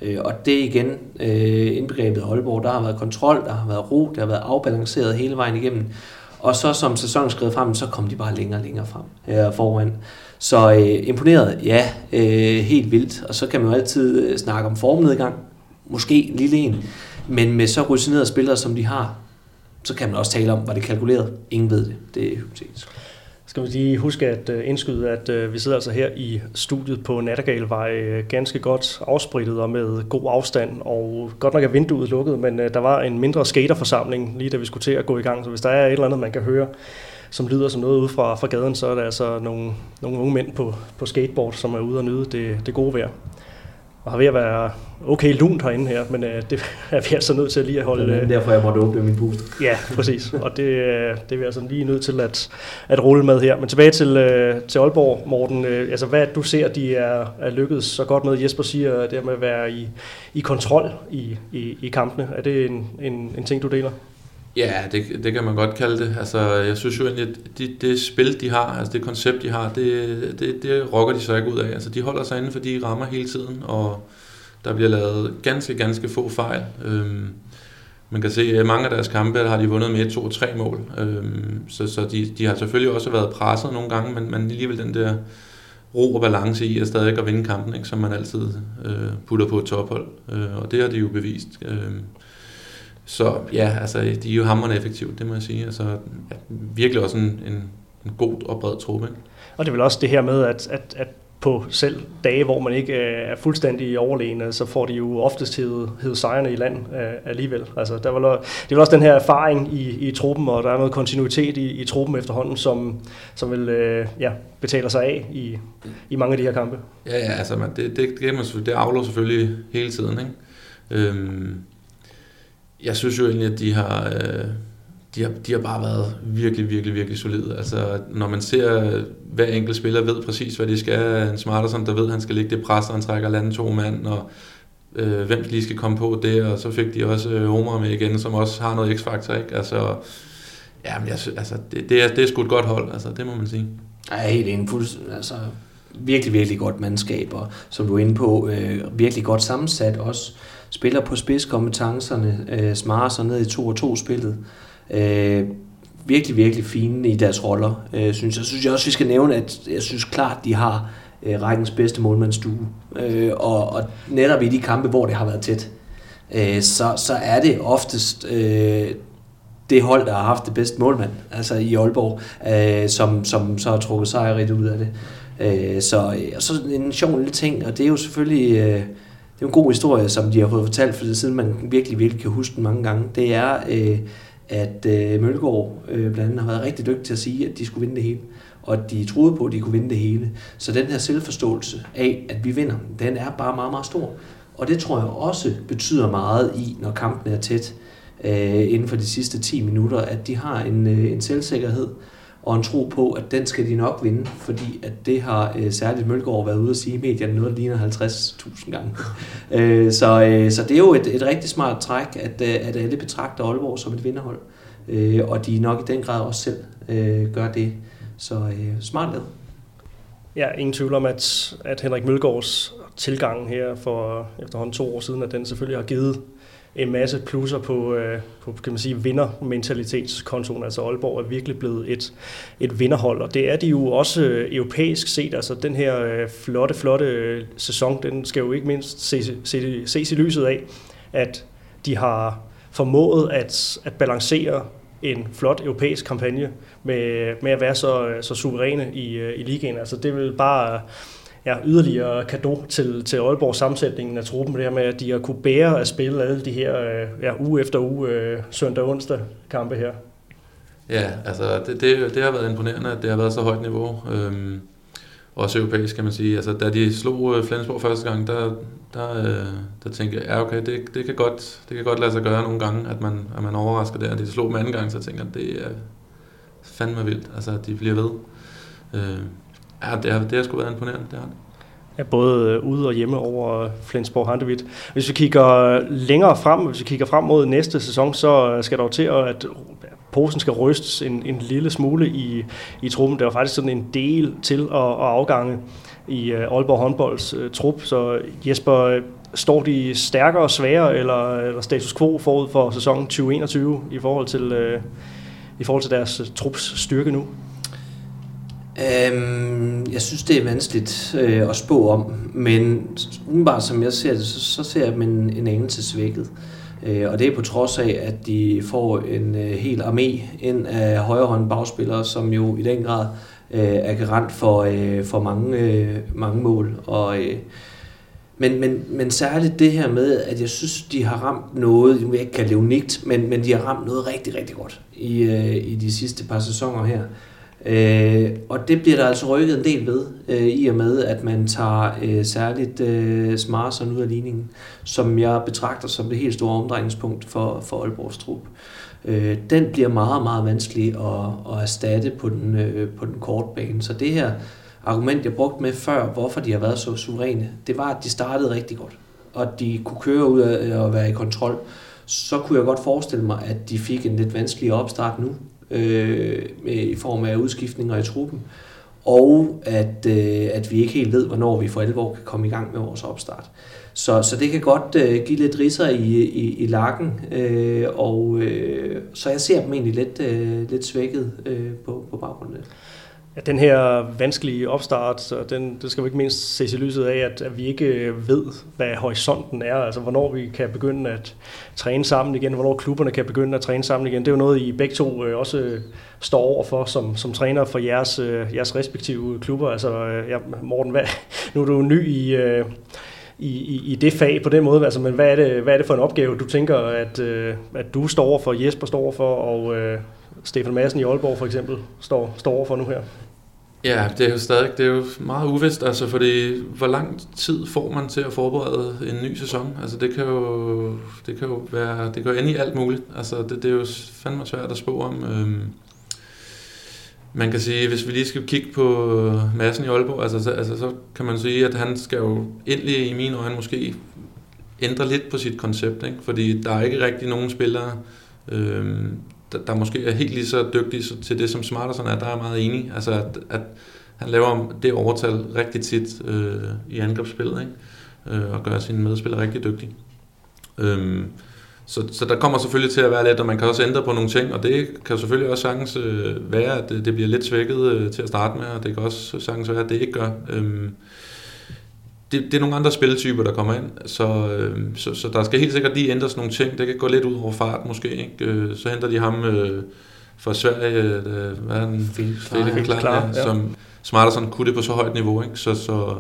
Øh, og det igen, øh, indbegrebet af Aalborg, der har været kontrol, der har været ro, der har været afbalanceret hele vejen igennem. Og så som sæsonen skred frem, så kom de bare længere og længere frem øh, foran. Så øh, imponeret, ja, øh, helt vildt. Og så kan man jo altid øh, snakke om formnedgang. Måske en lille en. Men med så rutinerede spillere, som de har, så kan man også tale om, var det kalkuleret? Ingen ved det. Det er hypotetisk. skal vi lige huske at øh, indskyde, at øh, vi sidder altså her i studiet på Nattergalvej, øh, ganske godt afsprittet og med god afstand, og godt nok er vinduet lukket, men der var en mindre skaterforsamling lige da vi skulle til at gå i gang, så hvis der er et eller andet, man kan høre, som lyder som noget ude fra, fra gaden, så er der altså nogle, nogle unge mænd på, på skateboard, som er ude og nyde det, det gode vejr og har ved at være okay lunt herinde her, men øh, det er vi altså nødt til lige at holde... Det er derfor, jeg måtte åbne min puste. Ja, præcis. Og det, øh, det er vi altså lige nødt til at, at rulle med her. Men tilbage til, øh, til Aalborg, Morten. Øh, altså, hvad du ser, de er, er lykkedes så godt med? Jesper siger, det med at være i, i kontrol i, i, i kampene. Er det en, en, en ting, du deler? Ja, det, det kan man godt kalde det. Altså, jeg synes jo egentlig, at de, det spil, de har, altså det koncept, de har, det, det, det rokker de så ikke ud af. Altså, de holder sig inden for de rammer hele tiden, og der bliver lavet ganske, ganske få fejl. Øhm, man kan se, at mange af deres kampe der har de vundet med 1, 2 3 mål. Øhm, så så de, de har selvfølgelig også været presset nogle gange, men, men alligevel den der ro og balance i at stadig at vinde kampen, ikke, som man altid øh, putter på et tophold. Øh, og det har de jo bevist. Øh, så ja, altså, de er jo hammerende effektivt, det må jeg sige. Altså, ja, virkelig også en, en, en god og bred truppe. Og det er vel også det her med, at, at, at på selv dage, hvor man ikke er fuldstændig overlegne, så får de jo oftest hævet, hævet sejrene i land uh, alligevel. Altså, der var, det er vel også den her erfaring i, i truppen, og der er noget kontinuitet i, i truppen efterhånden, som, som vil uh, ja, betaler sig af i, i mange af de her kampe. Ja, ja altså man, det, det, det, det aflår selvfølgelig hele tiden. Ikke? Øhm, jeg synes jo egentlig, at de har, øh, de har, de har bare været virkelig, virkelig, virkelig solide. Altså, når man ser, hver enkelt spiller ved præcis, hvad de skal. En Smarterson, der ved, at han skal ligge det pres, og han trækker lande to mand, og øh, hvem lige skal komme på det, og så fik de også øh, Homer med igen, som også har noget x-faktor, ikke? Altså, ja, men jeg, altså, det, det, er, det er sgu et godt hold, altså, det må man sige. Jeg er helt enig, altså, virkelig, virkelig godt mandskab, og som du er inde på, øh, virkelig godt sammensat også spiller på spidskompetencerne, øh, smarer sig ned i 2 og 2 spillet. Øh, virkelig, virkelig fine i deres roller, øh, synes jeg. synes jeg også, vi skal nævne, at jeg synes klart, de har øh, rækkens bedste målmandsstue. Øh, og, og netop i de kampe, hvor det har været tæt, øh, så, så er det oftest øh, det hold, der har haft det bedste målmand, altså i Aalborg, øh, som, som så har trukket sejrigt ud af det. Øh, så, og så en sjov lille ting, og det er jo selvfølgelig... Øh, det er en god historie, som de har fået fortalt, for det siden man virkelig, virkelig kan huske den mange gange. Det er, øh, at øh, Mølgaard øh, blandt andet har været rigtig dygtig til at sige, at de skulle vinde det hele. Og at de troede på, at de kunne vinde det hele. Så den her selvforståelse af, at vi vinder, den er bare meget, meget stor. Og det tror jeg også betyder meget i, når kampen er tæt øh, inden for de sidste 10 minutter, at de har en, øh, en selvsikkerhed, og en tro på, at den skal de nok vinde, fordi at det har øh, særligt Mølgaard været ude at sige i medierne noget, der ligner 50.000 gange. øh, så, øh, så det er jo et, et rigtig smart træk, at, øh, at alle betragter Aalborg som et vinderhold, øh, og de nok i den grad også selv øh, gør det. Så øh, smart lavet. Ja, ingen tvivl om, at, at Henrik Mølgaards tilgang her for efterhånden to år siden, at den selvfølgelig har givet en masse plusser på, øh, på kan man sige, vindermentalitetskontoen. Altså Aalborg er virkelig blevet et, et vinderhold, og det er de jo også øh, europæisk set. Altså den her øh, flotte, flotte øh, sæson, den skal jo ikke mindst ses, ses, ses i lyset af, at de har formået at, at balancere en flot europæisk kampagne med, med at være så, øh, så suveræne i, øh, i ligaen. Altså det vil bare ja, yderligere kado til, til Aalborg sammensætningen af truppen, det her med, at de har kunne bære at spille alle de her øh, ja, uge efter uge, øh, søndag og onsdag kampe her. Ja, altså det, det, det har været imponerende, at det har været så højt niveau. Øhm, også europæisk, kan man sige. Altså, da de slog øh, Flensborg første gang, der, der, øh, der tænkte jeg, ja okay, det, det, kan godt, det kan godt lade sig gøre nogle gange, at man, at man overrasker der. De slog dem anden gang, så jeg tænker det er fandme vildt. Altså, de bliver ved. Øh, Ja, det har, det har sgu været imponerende, det har det. Ja, både øh, ude og hjemme over øh, Flensborg Handewitt. Hvis vi kigger øh, længere frem, hvis vi kigger frem mod næste sæson, så skal der jo til, at posen skal rystes en, en lille smule i, i truppen. Der var faktisk sådan en del til at, at afgange i Aalborg håndbolds uh, trup. Så Jesper, står de stærkere og sværere, eller, eller status quo forud for sæsonen 2021 i forhold til, uh, i forhold til deres trups styrke nu? Øhm, jeg synes, det er vanskeligt øh, at spå om, men umiddelbart som jeg ser det, så, så ser jeg dem en, en anelse svækket. Øh, og det er på trods af, at de får en øh, hel armé ind af højrehånd bagspillere, som jo i den grad øh, er garant for, øh, for mange, øh, mange mål. Og, øh, men, men, men særligt det her med, at jeg synes, de har ramt noget, jeg ikke kalde det unikt, men, men de har ramt noget rigtig, rigtig godt i, øh, i de sidste par sæsoner her. Øh, og det bliver der altså rykket en del ved, øh, i og med, at man tager øh, særligt øh, Smarsen ud af ligningen, som jeg betragter som det helt store omdrejningspunkt for, for Aalborgs trup. Øh, den bliver meget, meget vanskelig at, at erstatte på den, øh, på den korte bane. Så det her argument, jeg brugte med før, hvorfor de har været så suveræne, det var, at de startede rigtig godt, og de kunne køre ud og være i kontrol. Så kunne jeg godt forestille mig, at de fik en lidt vanskelig opstart nu, øh, med, i form af udskiftninger i truppen, og at, øh, at vi ikke helt ved, hvornår vi for alvor kan komme i gang med vores opstart. Så, så det kan godt øh, give lidt risser i, i, i lakken, øh, og øh, så jeg ser dem egentlig lidt, øh, lidt svækket øh, på, på baggrunden af det. Ja, den her vanskelige opstart, så den, det skal jo ikke mindst ses i lyset af, at, at vi ikke ved, hvad horisonten er, altså hvornår vi kan begynde at træne sammen igen, hvornår klubberne kan begynde at træne sammen igen. Det er jo noget, I begge to øh, også øh, står over for som, som træner for jeres, øh, jeres respektive klubber. Altså, øh, ja, Morten, hvad, nu er du ny i, øh, i, i, i det fag på den måde, altså, men hvad er, det, hvad er det for en opgave, du tænker, at, øh, at du står over for, Jesper står over for, og Stefan Madsen i Aalborg for eksempel står, står over for nu her? Ja, det er jo stadig det er jo meget uvist, altså fordi hvor lang tid får man til at forberede en ny sæson? Altså det kan jo, det kan jo være, det kan jo ende i alt muligt. Altså det, det er jo fandme svært at spå om. Øhm, man kan sige, hvis vi lige skal kigge på massen i Aalborg, altså, så, altså, så kan man sige, at han skal jo endelig i mine øjne måske ændre lidt på sit koncept, ikke? fordi der er ikke rigtig nogen spillere, øhm, der, der måske er helt lige så dygtig til det, som Smarterson er, der er meget enig. Altså, at, at han laver det overtal rigtig tit øh, i angrebsspillet, ikke? Øh, og gør sine medspillere rigtig dygtige. Øhm, så, så der kommer selvfølgelig til at være lidt, og man kan også ændre på nogle ting, og det kan selvfølgelig også sagtens øh, være, at det, det bliver lidt svækket øh, til at starte med, og det kan også sagtens være, at det ikke gør. Øhm, det, det er nogle andre spilletyper, der kommer ind, så, øh, så, så der skal helt sikkert lige ændres nogle ting. Det kan gå lidt ud over fart måske. Ikke? Øh, så henter de ham øh, fra Sverige, øh, hvad er han? Felix Klar, ja. som Smarterson kunne det på så højt niveau. Ikke? Så, så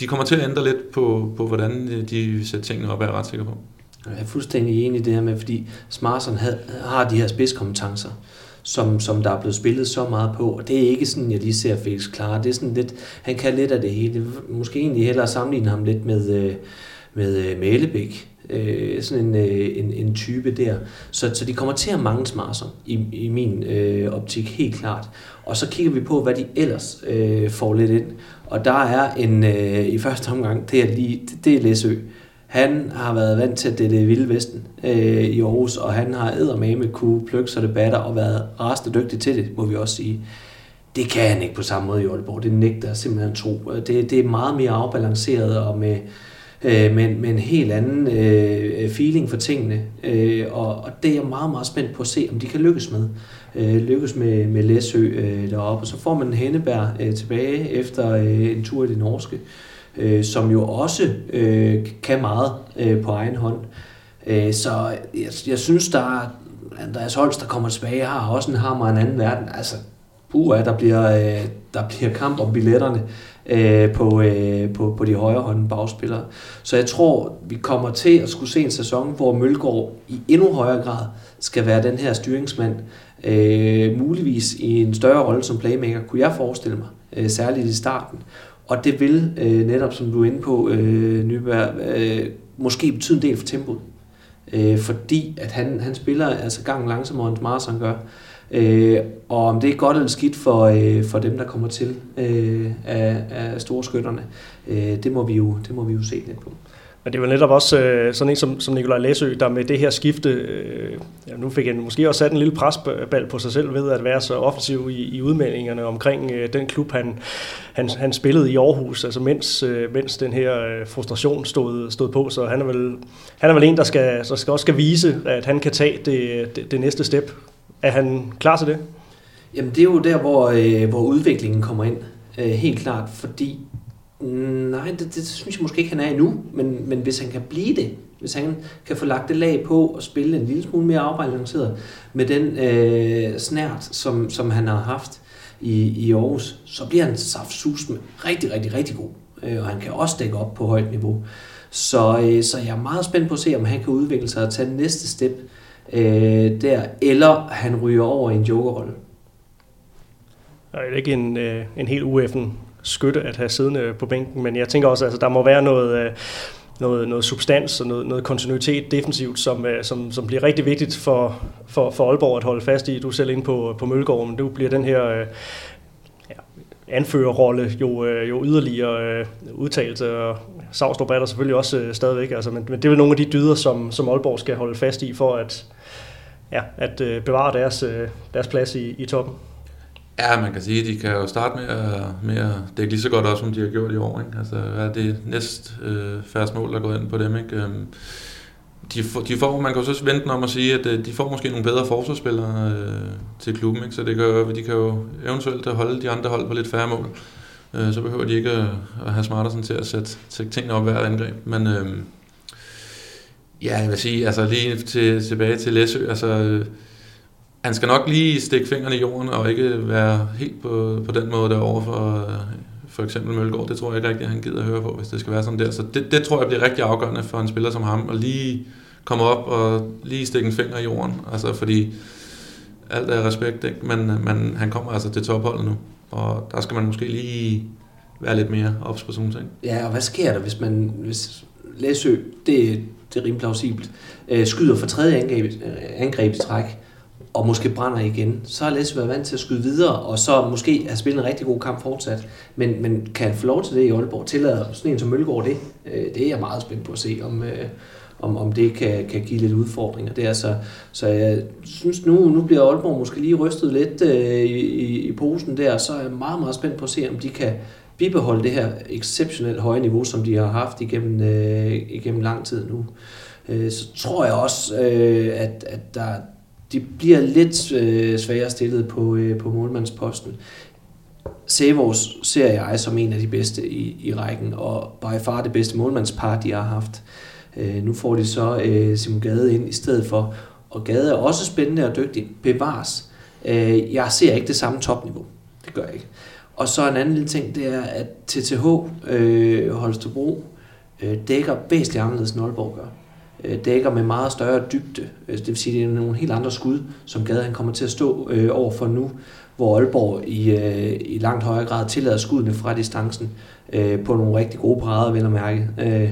de kommer til at ændre lidt på, på hvordan de sætter tingene op, er jeg ret sikker på. Jeg er fuldstændig enig i det her med, fordi Smarterson har de her spidskompetencer som, som der er blevet spillet så meget på. Og det er ikke sådan, jeg lige ser Felix klare. Det er sådan lidt, han kan lidt af det hele. Måske egentlig hellere sammenligne ham lidt med, øh, med, øh, Mælebæk. Øh, sådan en, øh, en, en type der. Så, så de kommer til at mange smarser i, i min øh, optik helt klart. Og så kigger vi på, hvad de ellers øh, får lidt ind. Og der er en, øh, i første omgang, det er, lige, det, det er Læsø. Han har været vant til det, det vilde vesten øh, i Aarhus, og han har eddermame kunne plukke sig debatter og været rastet dygtig til det, må vi også sige. Det kan han ikke på samme måde i Aalborg. Det nægter jeg simpelthen tro. Det, det er meget mere afbalanceret og med, øh, med, med en helt anden øh, feeling for tingene. Øh, og, og det er jeg meget, meget spændt på at se, om de kan lykkes med. Øh, lykkes med, med Læsø øh, deroppe. Og så får man Hennebær øh, tilbage efter øh, en tur i det norske øh, Øh, som jo også øh, kan meget øh, på egen hånd. Øh, så jeg, jeg synes, der er Andreas Holst, der kommer tilbage, har også en hammer en anden verden. Altså, puha, der bliver, øh, der bliver kamp om billetterne øh, på, øh, på, på de højre hånd bagspillere. Så jeg tror, vi kommer til at skulle se en sæson, hvor Mølgaard i endnu højere grad skal være den her styringsmand. Øh, muligvis i en større rolle som playmaker, kunne jeg forestille mig, øh, særligt i starten. Og det vil øh, netop, som du er inde på, øh, Nyberg, øh, måske betyde en del for tempoet. Øh, fordi at han, han spiller altså gang langsommere end Marsson gør. Øh, og om det er godt eller skidt for, øh, for dem, der kommer til øh, af, af store skytterne, øh, det, må vi jo, det må vi jo se lidt på. Men det var netop også øh, sådan en som, som Nikolaj Læsø, der med det her skifte, øh, ja, nu fik han måske også sat en lille presbal på sig selv ved at være så offensiv i, i udmeldingerne omkring øh, den klub, han, han, han spillede i Aarhus, altså mens, øh, mens den her øh, frustration stod, stod på. Så han er, vel, han er vel en, der, skal, der skal også skal vise, at han kan tage det, det, det næste step. Er han klar til det? Jamen det er jo der, hvor, øh, hvor udviklingen kommer ind, øh, helt klart, fordi Nej, det, det synes jeg måske ikke, han er endnu, men, men hvis han kan blive det, hvis han kan få lagt det lag på og spille en lille smule mere afbalanceret med den øh, snært, som, som han har haft, i, i Aarhus, så bliver han saftsus med rigtig, rigtig, rigtig god. Øh, og han kan også dække op på højt niveau. Så, øh, så jeg er meget spændt på at se, om han kan udvikle sig og tage næste step øh, der, eller han ryger over i en jokerrolle. Det er ikke en, øh, en helt ueffen skytte at have siddende på bænken, men jeg tænker også, at altså, der må være noget, øh, noget, noget substans og noget, noget kontinuitet defensivt, som, øh, som, som bliver rigtig vigtigt for, for, for Aalborg at holde fast i. Du er selv inde på, på Møllegården, men du bliver den her øh, ja, anførerrolle jo, øh, jo yderligere øh, udtalt, og Savstrup er der selvfølgelig også øh, stadigvæk, altså, men, men det er vel nogle af de dyder, som, som Aalborg skal holde fast i, for at, ja, at øh, bevare deres, øh, deres plads i, i toppen. Ja, man kan sige, at de kan jo starte med at, med at dække lige så godt også, som de har gjort i år. Ikke? Altså, hvad er det næst øh, færre mål, der går ind på dem? Ikke? Øhm, de, får, de får, man kan jo så vente om at sige, at øh, de får måske nogle bedre forsvarsspillere øh, til klubben, ikke? så det kan, de kan jo eventuelt holde de andre hold på lidt færre mål. Øh, så behøver de ikke at, at have Smartersen til at sætte, sætte tingene op hver angreb. Men øh, ja, jeg vil sige, altså lige til, tilbage til Læsø, altså øh, han skal nok lige stikke fingrene i jorden og ikke være helt på, på den måde derovre for, for eksempel Mølgaard. Det tror jeg ikke rigtig, at han gider at høre på, hvis det skal være sådan der. Så det, det tror jeg bliver rigtig afgørende for en spiller som ham, at lige komme op og lige stikke en finger i jorden. Altså fordi alt er respekt, ikke? Men, men han kommer altså til topholdet nu, og der skal man måske lige være lidt mere ops på sådan ting. Ja, og hvad sker der, hvis man, hvis Læsø, det, det er rimelig plausibelt, øh, skyder for tredje angreb, angreb i træk, og måske brænder igen, så har Lasse været vant til at skyde videre, og så måske har spillet en rigtig god kamp fortsat. Men, men kan han få lov til det i Aalborg? Tillader sådan en som Mølgaard det? Øh, det er jeg meget spændt på at se, om, øh, om, om det kan, kan give lidt udfordringer. Det er så, så jeg synes nu, nu bliver Aalborg måske lige rystet lidt øh, i, i posen der, så er jeg meget, meget spændt på at se, om de kan bibeholde det her exceptionelt høje niveau, som de har haft igennem, øh, igennem lang tid nu. Øh, så tror jeg også, øh, at, at der, de bliver lidt øh, sværere stillet på, øh, på målmandsposten. Savors ser jeg som en af de bedste i, i rækken, og by far det bedste målmandspar, de har haft. Øh, nu får de så øh, Simon Gade ind i stedet for, og Gade er også spændende og dygtig. Bevares. Øh, jeg ser ikke det samme topniveau. Det gør jeg ikke. Og så en anden lille ting, det er, at TTH øh, Holstebro øh, dækker væsentligt anderledes, end Aalborg gør. Øh, dækker med meget større dybde. Øh, det vil sige, at det er nogle helt andre skud, som Gade han kommer til at stå øh, over for nu, hvor Aalborg i, øh, i langt højere grad tillader skuddene fra distancen øh, på nogle rigtig gode parader, vel at mærke. Øh,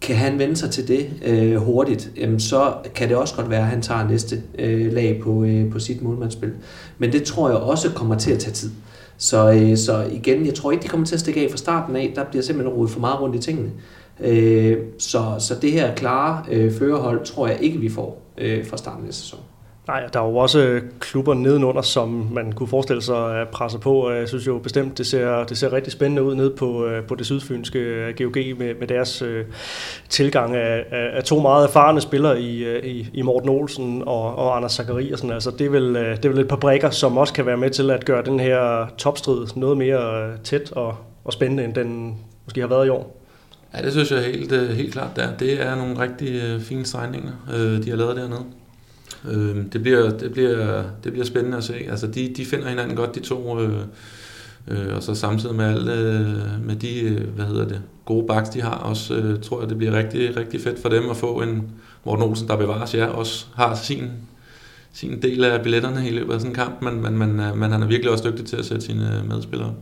kan han vende sig til det øh, hurtigt, jamen så kan det også godt være, at han tager næste øh, lag på, øh, på sit målmandsspil. Men det tror jeg også kommer til at tage tid. Så, øh, så igen, jeg tror ikke, de kommer til at stikke af fra starten af. Der bliver simpelthen rodet for meget rundt i tingene. Øh, så, så det her klare øh, førerhold tror jeg ikke, vi får øh, fra starten af sæsonen. Nej, der er jo også øh, klubber nedenunder, som man kunne forestille sig at presse på. Jeg synes jo bestemt, det ser, det ser rigtig spændende ud nede på, øh, på det sydfynske øh, GOG med, med deres øh, tilgang af, af, to meget erfarne spillere i, i, i Morten Olsen og, og Anders Zachariasen. Altså, det, er vel, det er vel et par brækker, som også kan være med til at gøre den her topstrid noget mere tæt og, og spændende, end den måske har været i år. Ja, det synes jeg helt, øh, helt klart der. Det er nogle rigtig øh, fine stregninger, øh, de har lavet dernede. Øhm, det, bliver, det, bliver, det bliver spændende at se. Altså, de, de finder hinanden godt, de to. Øh, øh, og så samtidig med alle, med de, hvad hedder det, gode backs, de har, også øh, tror jeg, det bliver rigtig, rigtig fedt for dem at få en Morten Olsen, der bevares, ja, også har sin, sin del af billetterne i løbet af sådan en kamp, men, men, men, men han er virkelig også dygtig til at sætte sine medspillere.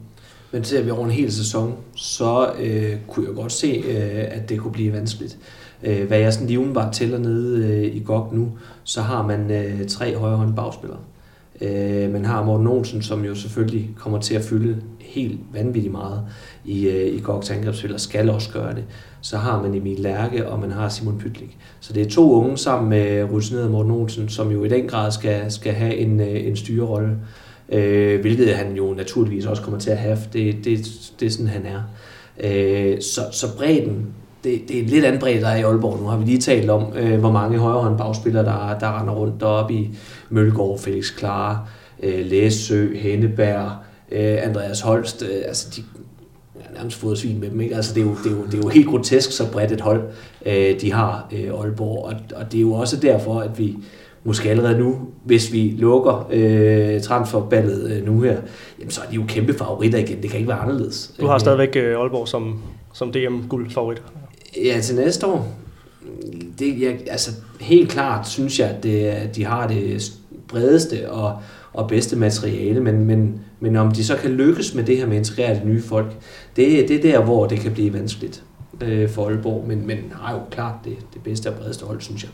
Men ser vi over en hel sæson, så øh, kunne jeg godt se, øh, at det kunne blive vanskeligt. Øh, hvad jeg sådan lige umiddelbart tæller nede øh, i GOG nu, så har man øh, tre højrehånd bagspillere. Øh, man har Morten Olsen, som jo selvfølgelig kommer til at fylde helt vanvittigt meget i, øh, i GOGs angrebsspil, og skal også gøre det. Så har man Emil Lærke, og man har Simon Pytlik. Så det er to unge sammen med rutineret Morten Olsen, som jo i den grad skal, skal have en, øh, en styrerolle. Øh, hvilket han jo naturligvis også kommer til at have. Det, det, det er sådan, han er. Øh, så, så bredden det, det er en lidt anden bredde, der er i Aalborg. Nu har vi lige talt om, øh, hvor mange højrehåndbagspillere, der, der render rundt deroppe i Mølgaard, Felix Klare, øh, Læsø, Henneberg, øh, Andreas Holst. Øh, altså de, nærmest fået svin med dem. Ikke? Altså, det, er jo, det, er jo, det er jo helt grotesk, så bredt et hold øh, de har, øh, Aalborg. Og, og det er jo også derfor, at vi måske allerede nu, hvis vi lukker øh, transferballet øh, nu her, jamen, så er de jo kæmpe favoritter igen. Det kan ikke være anderledes. Du har stadigvæk øh, Aalborg som, som DM-guld-favorit. Ja, til næste år. Det, jeg, altså, helt klart synes jeg, at, det, de har det bredeste og, og bedste materiale, men, men, men om de så kan lykkes med det her med at integrere de nye folk, det, det er der, hvor det kan blive vanskeligt øh, for Aalborg, men, men har jo klart det, det bedste og bredeste hold, synes jeg.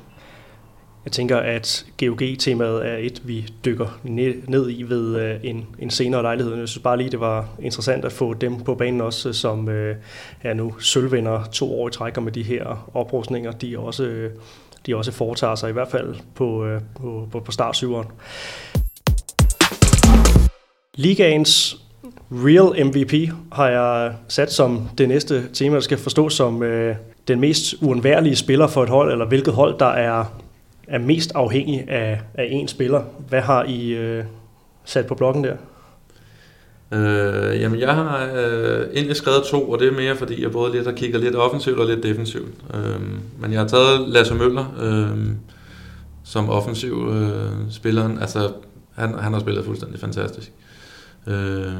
Jeg tænker, at GOG-temaet er et, vi dykker ned i ved øh, en, en senere lejlighed. Jeg synes bare lige, det var interessant at få dem på banen også, som øh, er nu sølvvinder to år i træk, med de her oprustninger, de også, øh, de også foretager sig, i hvert fald på, øh, på, på, på startsyveren. Ligaens Real MVP har jeg sat som det næste tema, der skal forstås som øh, den mest uundværlige spiller for et hold, eller hvilket hold, der er er mest afhængig af, af én spiller. Hvad har I øh, sat på blokken der? Øh, jamen, jeg har øh, egentlig skrevet to, og det er mere, fordi jeg både lidt har kigget lidt offensivt og lidt defensivt. Øh, men jeg har taget Lasse Møller øh, som offensiv øh, spilleren. Altså, han, han har spillet fuldstændig fantastisk. Øh,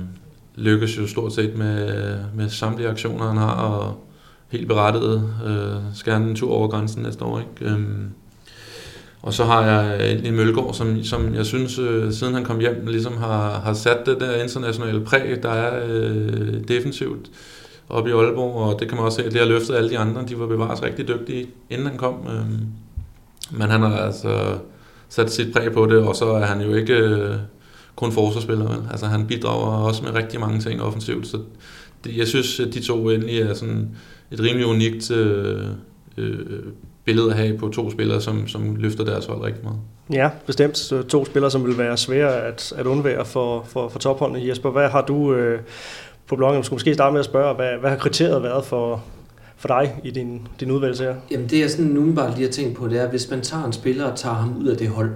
lykkes jo stort set med, med samtlige aktioner, han har, og helt berettiget øh, skal han en tur over grænsen næste år. Ikke? Øh, og så har jeg en Mølgaard, som, som jeg synes, øh, siden han kom hjem, ligesom har, har sat det der internationale præg, der er øh, defensivt op i Aalborg, og det kan man også se, at det har løftet alle de andre. De var bevares rigtig dygtige, inden han kom. Øh, men han har altså sat sit præg på det, og så er han jo ikke øh, kun forsvarsspiller. Vel? Altså han bidrager også med rigtig mange ting offensivt, så det, jeg synes, at de to endelig er sådan et rimelig unikt øh, øh, billede at have på to spillere, som, som løfter deres hold rigtig meget. Ja, bestemt. To spillere, som vil være svære at, at undvære for, for, for topholdene. Jesper, hvad har du øh, på bloggen? Du skulle måske starte med at spørge, hvad, hvad har kriteriet været for, for dig i din, din udvalgelse her? Jamen det, jeg sådan nu bare lige har tænkt på, det er, hvis man tager en spiller og tager ham ud af det hold,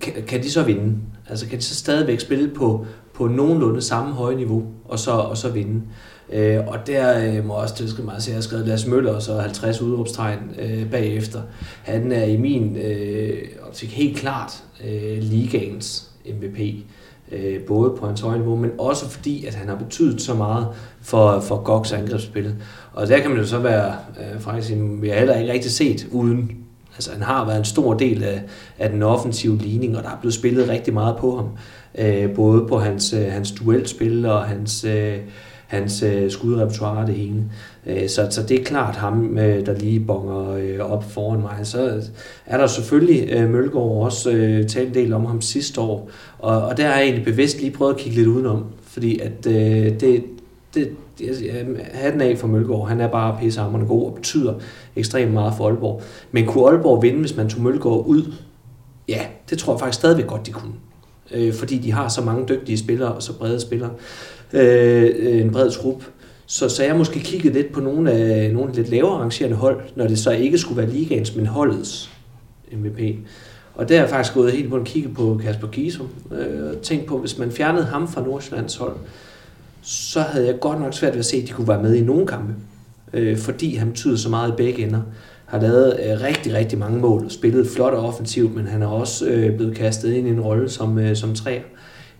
kan, kan de så vinde? Altså kan de så stadigvæk spille på, på nogenlunde samme høje niveau, og så, og så vinde? Øh, og der øh, må også, det mig, at se, jeg har skrevet Lars Møller, og så 50 udråbstegn øh, bagefter. Han er i min øh, optik helt klart øh, ligagens MVP. Øh, både på hans høje niveau, men også fordi, at han har betydet så meget for, for Goks angrebsspil. Og der kan man jo så være, øh, faktisk, vi har heller ikke rigtig set uden Altså, han har været en stor del af, af den offensive ligning, og der er blevet spillet rigtig meget på ham. Øh, både på hans, øh, hans duelspil og hans, øh, hans øh, skudrepertoire det hele. Øh, så, så det er klart ham, øh, der lige bonger øh, op foran mig. Så er der selvfølgelig øh, Mølgaard også øh, talt en del om ham sidste år, og, og der har jeg egentlig bevidst lige prøvet at kigge lidt udenom, fordi at øh, det, det, hatten af for Mølgaard. Han er bare pissehammerende god og betyder ekstremt meget for Aalborg. Men kunne Aalborg vinde, hvis man tog Mølgaard ud? Ja, det tror jeg faktisk stadigvæk godt, de kunne. Øh, fordi de har så mange dygtige spillere og så brede spillere Øh, øh, en bred trup. Så, så jeg måske kigget lidt på nogle af nogle lidt lavere arrangerende hold, når det så ikke skulle være ligaens, men holdets MVP. Og der er jeg faktisk gået helt på at kigge på Kasper Gisum. Øh, og tænkt på, hvis man fjernede ham fra Nordsjællands hold, så havde jeg godt nok svært ved at se, at de kunne være med i nogle kampe. Øh, fordi han betyder så meget i begge ender. Har lavet øh, rigtig, rigtig mange mål og spillet flot og offensivt, men han er også øh, blevet kastet ind i en rolle som, øh, som træer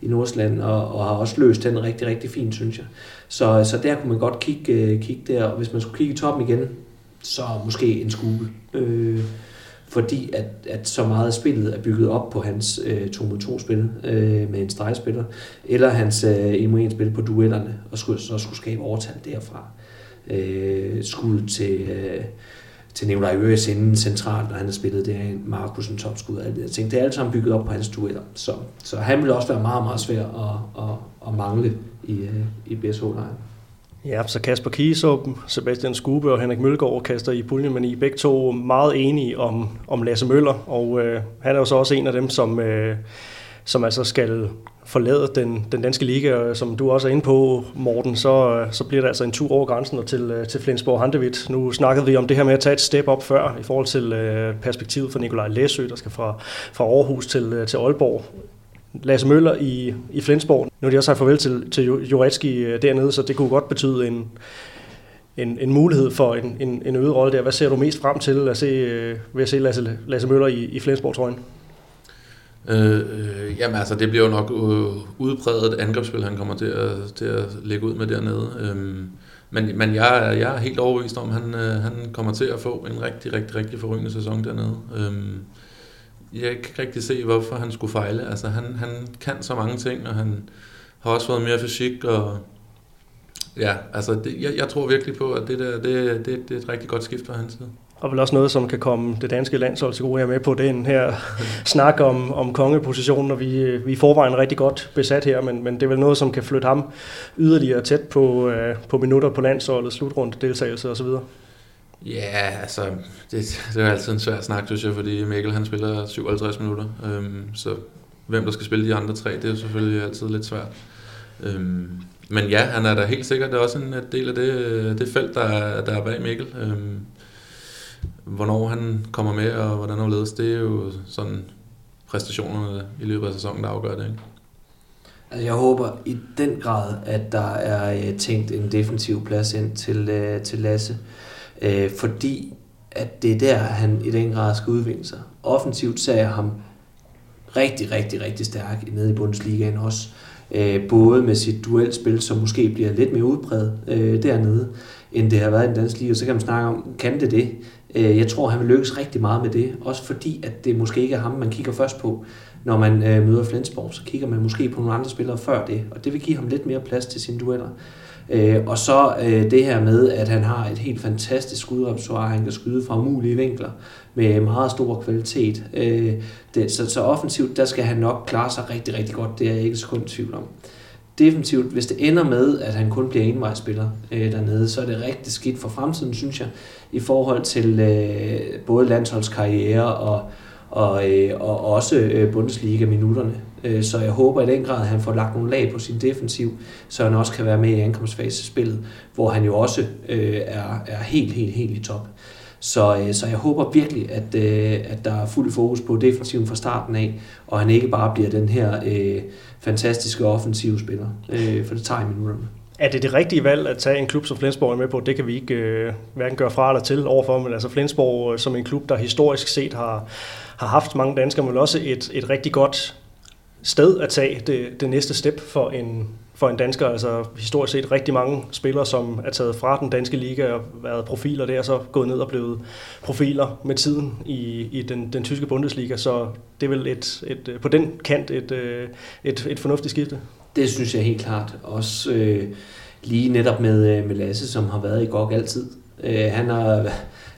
i Nordsjælland, og, og har også løst den rigtig, rigtig fint, synes jeg. Så, så der kunne man godt kigge, øh, kigge der, og hvis man skulle kigge i toppen igen, så måske en skole. Øh, fordi at, at så meget af spillet er bygget op på hans øh, 2 mod 2 spil øh, med en stregspiller, eller hans øh, 1 mod 1 spil på duellerne, og skulle, så skulle skabe overtal derfra. Øh, skulle til, øh, til Nikolaj Øres inden centralt, når han har spillet der, Markus en topskud og alt det. Jeg tænkte, det er alt sammen bygget op på hans dueller. Så, så han vil også være meget, meget svær at, at, at mangle i, øh, i BSH-lejren. Ja, så Kasper Kiesum, Sebastian Skube og Henrik Mølgaard kaster i puljen, men I er begge to meget enige om, om Lasse Møller, og øh, han er jo så også en af dem, som, øh, som altså skal forlade den, den danske liga, og som du også er inde på, Morten, så, øh, så bliver det altså en tur over grænsen og til, øh, til Flensborg Handewitt. Nu snakkede vi om det her med at tage et step op før, i forhold til øh, perspektivet for Nikolaj Læsø, der skal fra, fra Aarhus til, øh, til Aalborg. Lasse Møller i, i Flensborg. Nu har de også sagt farvel til, til Juretski øh, dernede, så det kunne godt betyde en, en, en mulighed for en, en, en øget rolle der. Hvad ser du mest frem til at se, øh, ved at se Lasse, Lasse Møller i, i Flensborg-trøjen? Øh, øh, jamen altså, det bliver jo nok øh, udpræget angrebsspil, han kommer til at, til at lægge ud med dernede. Øh, men, men jeg, jeg er helt overbevist om, at han, øh, han kommer til at få en rigtig, rigtig, rigtig forrygende sæson dernede. Øh, jeg kan ikke rigtig se, hvorfor han skulle fejle. Altså, han, han kan så mange ting, og han har også fået mere fysik, og ja, altså, det, jeg, jeg tror virkelig på, at det der, det, det, det er et rigtig godt skift fra hans side. Og vel også noget, som kan komme det danske landshold til gode her med på den her snak om, om kongepositionen, og vi, vi er forvejen rigtig godt besat her, men, men det er vel noget, som kan flytte ham yderligere tæt på, uh, på minutter på landsholdet, slutrunde, deltagelse osv. Ja, altså, det, det er altid en svær snak, synes jeg, fordi Mikkel han spiller 57 minutter, øhm, så hvem der skal spille de andre tre, det er selvfølgelig altid lidt svært. Øhm, men ja, han er da helt sikkert det er også en del af det, det felt, der er, der er bag Mikkel. Øhm, hvornår han kommer med, og hvordan han ledes, det er jo sådan præstationerne i løbet af sæsonen, der afgør det. Ikke? Altså, jeg håber i den grad, at der er øh, tænkt en defensiv plads ind til, øh, til Lasse, øh, fordi at det er der, han i den grad skal udvikle sig. Offensivt ser jeg ham rigtig, rigtig, rigtig stærk nede i Bundesligaen også. Øh, både med sit duelspil, som måske bliver lidt mere udbredt øh, dernede, end det har været i den danske liga. Så kan man snakke om, kan det det? Øh, jeg tror, han vil lykkes rigtig meget med det. Også fordi, at det måske ikke er ham, man kigger først på. Når man øh, møder Flensborg, så kigger man måske på nogle andre spillere før det. Og det vil give ham lidt mere plads til sine dueller. Øh, og så øh, det her med, at han har et helt fantastisk skudrepertoire, han kan skyde fra umulige vinkler med meget stor kvalitet. Øh, det, så, så offensivt, der skal han nok klare sig rigtig, rigtig godt, det er jeg ikke så kun tvivl om. Defensivt, hvis det ender med, at han kun bliver envejsspiller øh, dernede, så er det rigtig skidt for fremtiden, synes jeg, i forhold til øh, både landsholdskarriere og, og, øh, og også øh, Bundesliga-minutterne. Øh, så jeg håber i den grad, at han får lagt nogle lag på sin defensiv, så han også kan være med i ankomstfasespillet, hvor han jo også øh, er, er helt, helt, helt i top. Så, øh, så jeg håber virkelig, at, øh, at der er fuld fokus på defensiven fra starten af, og han ikke bare bliver den her øh, fantastiske offensive spiller, øh, for det tager i minutterne. Er det det rigtige valg at tage en klub som Flensborg er med på? Det kan vi ikke øh, hverken gøre fra eller til overfor, men altså Flensborg øh, som en klub, der historisk set har, har haft mange danskere, men også et, et rigtig godt sted at tage det, det næste step for en, for en dansker. Altså historisk set rigtig mange spillere, som er taget fra den danske liga og været profiler der, så gået ned og blevet profiler med tiden i, i den, den tyske Bundesliga. Så det er vel et, et, øh, på den kant et, øh, et, et fornuftigt skifte. Det synes jeg helt klart. Også øh, lige netop med, øh, med Lasse, som har været i GOG altid. Øh, han har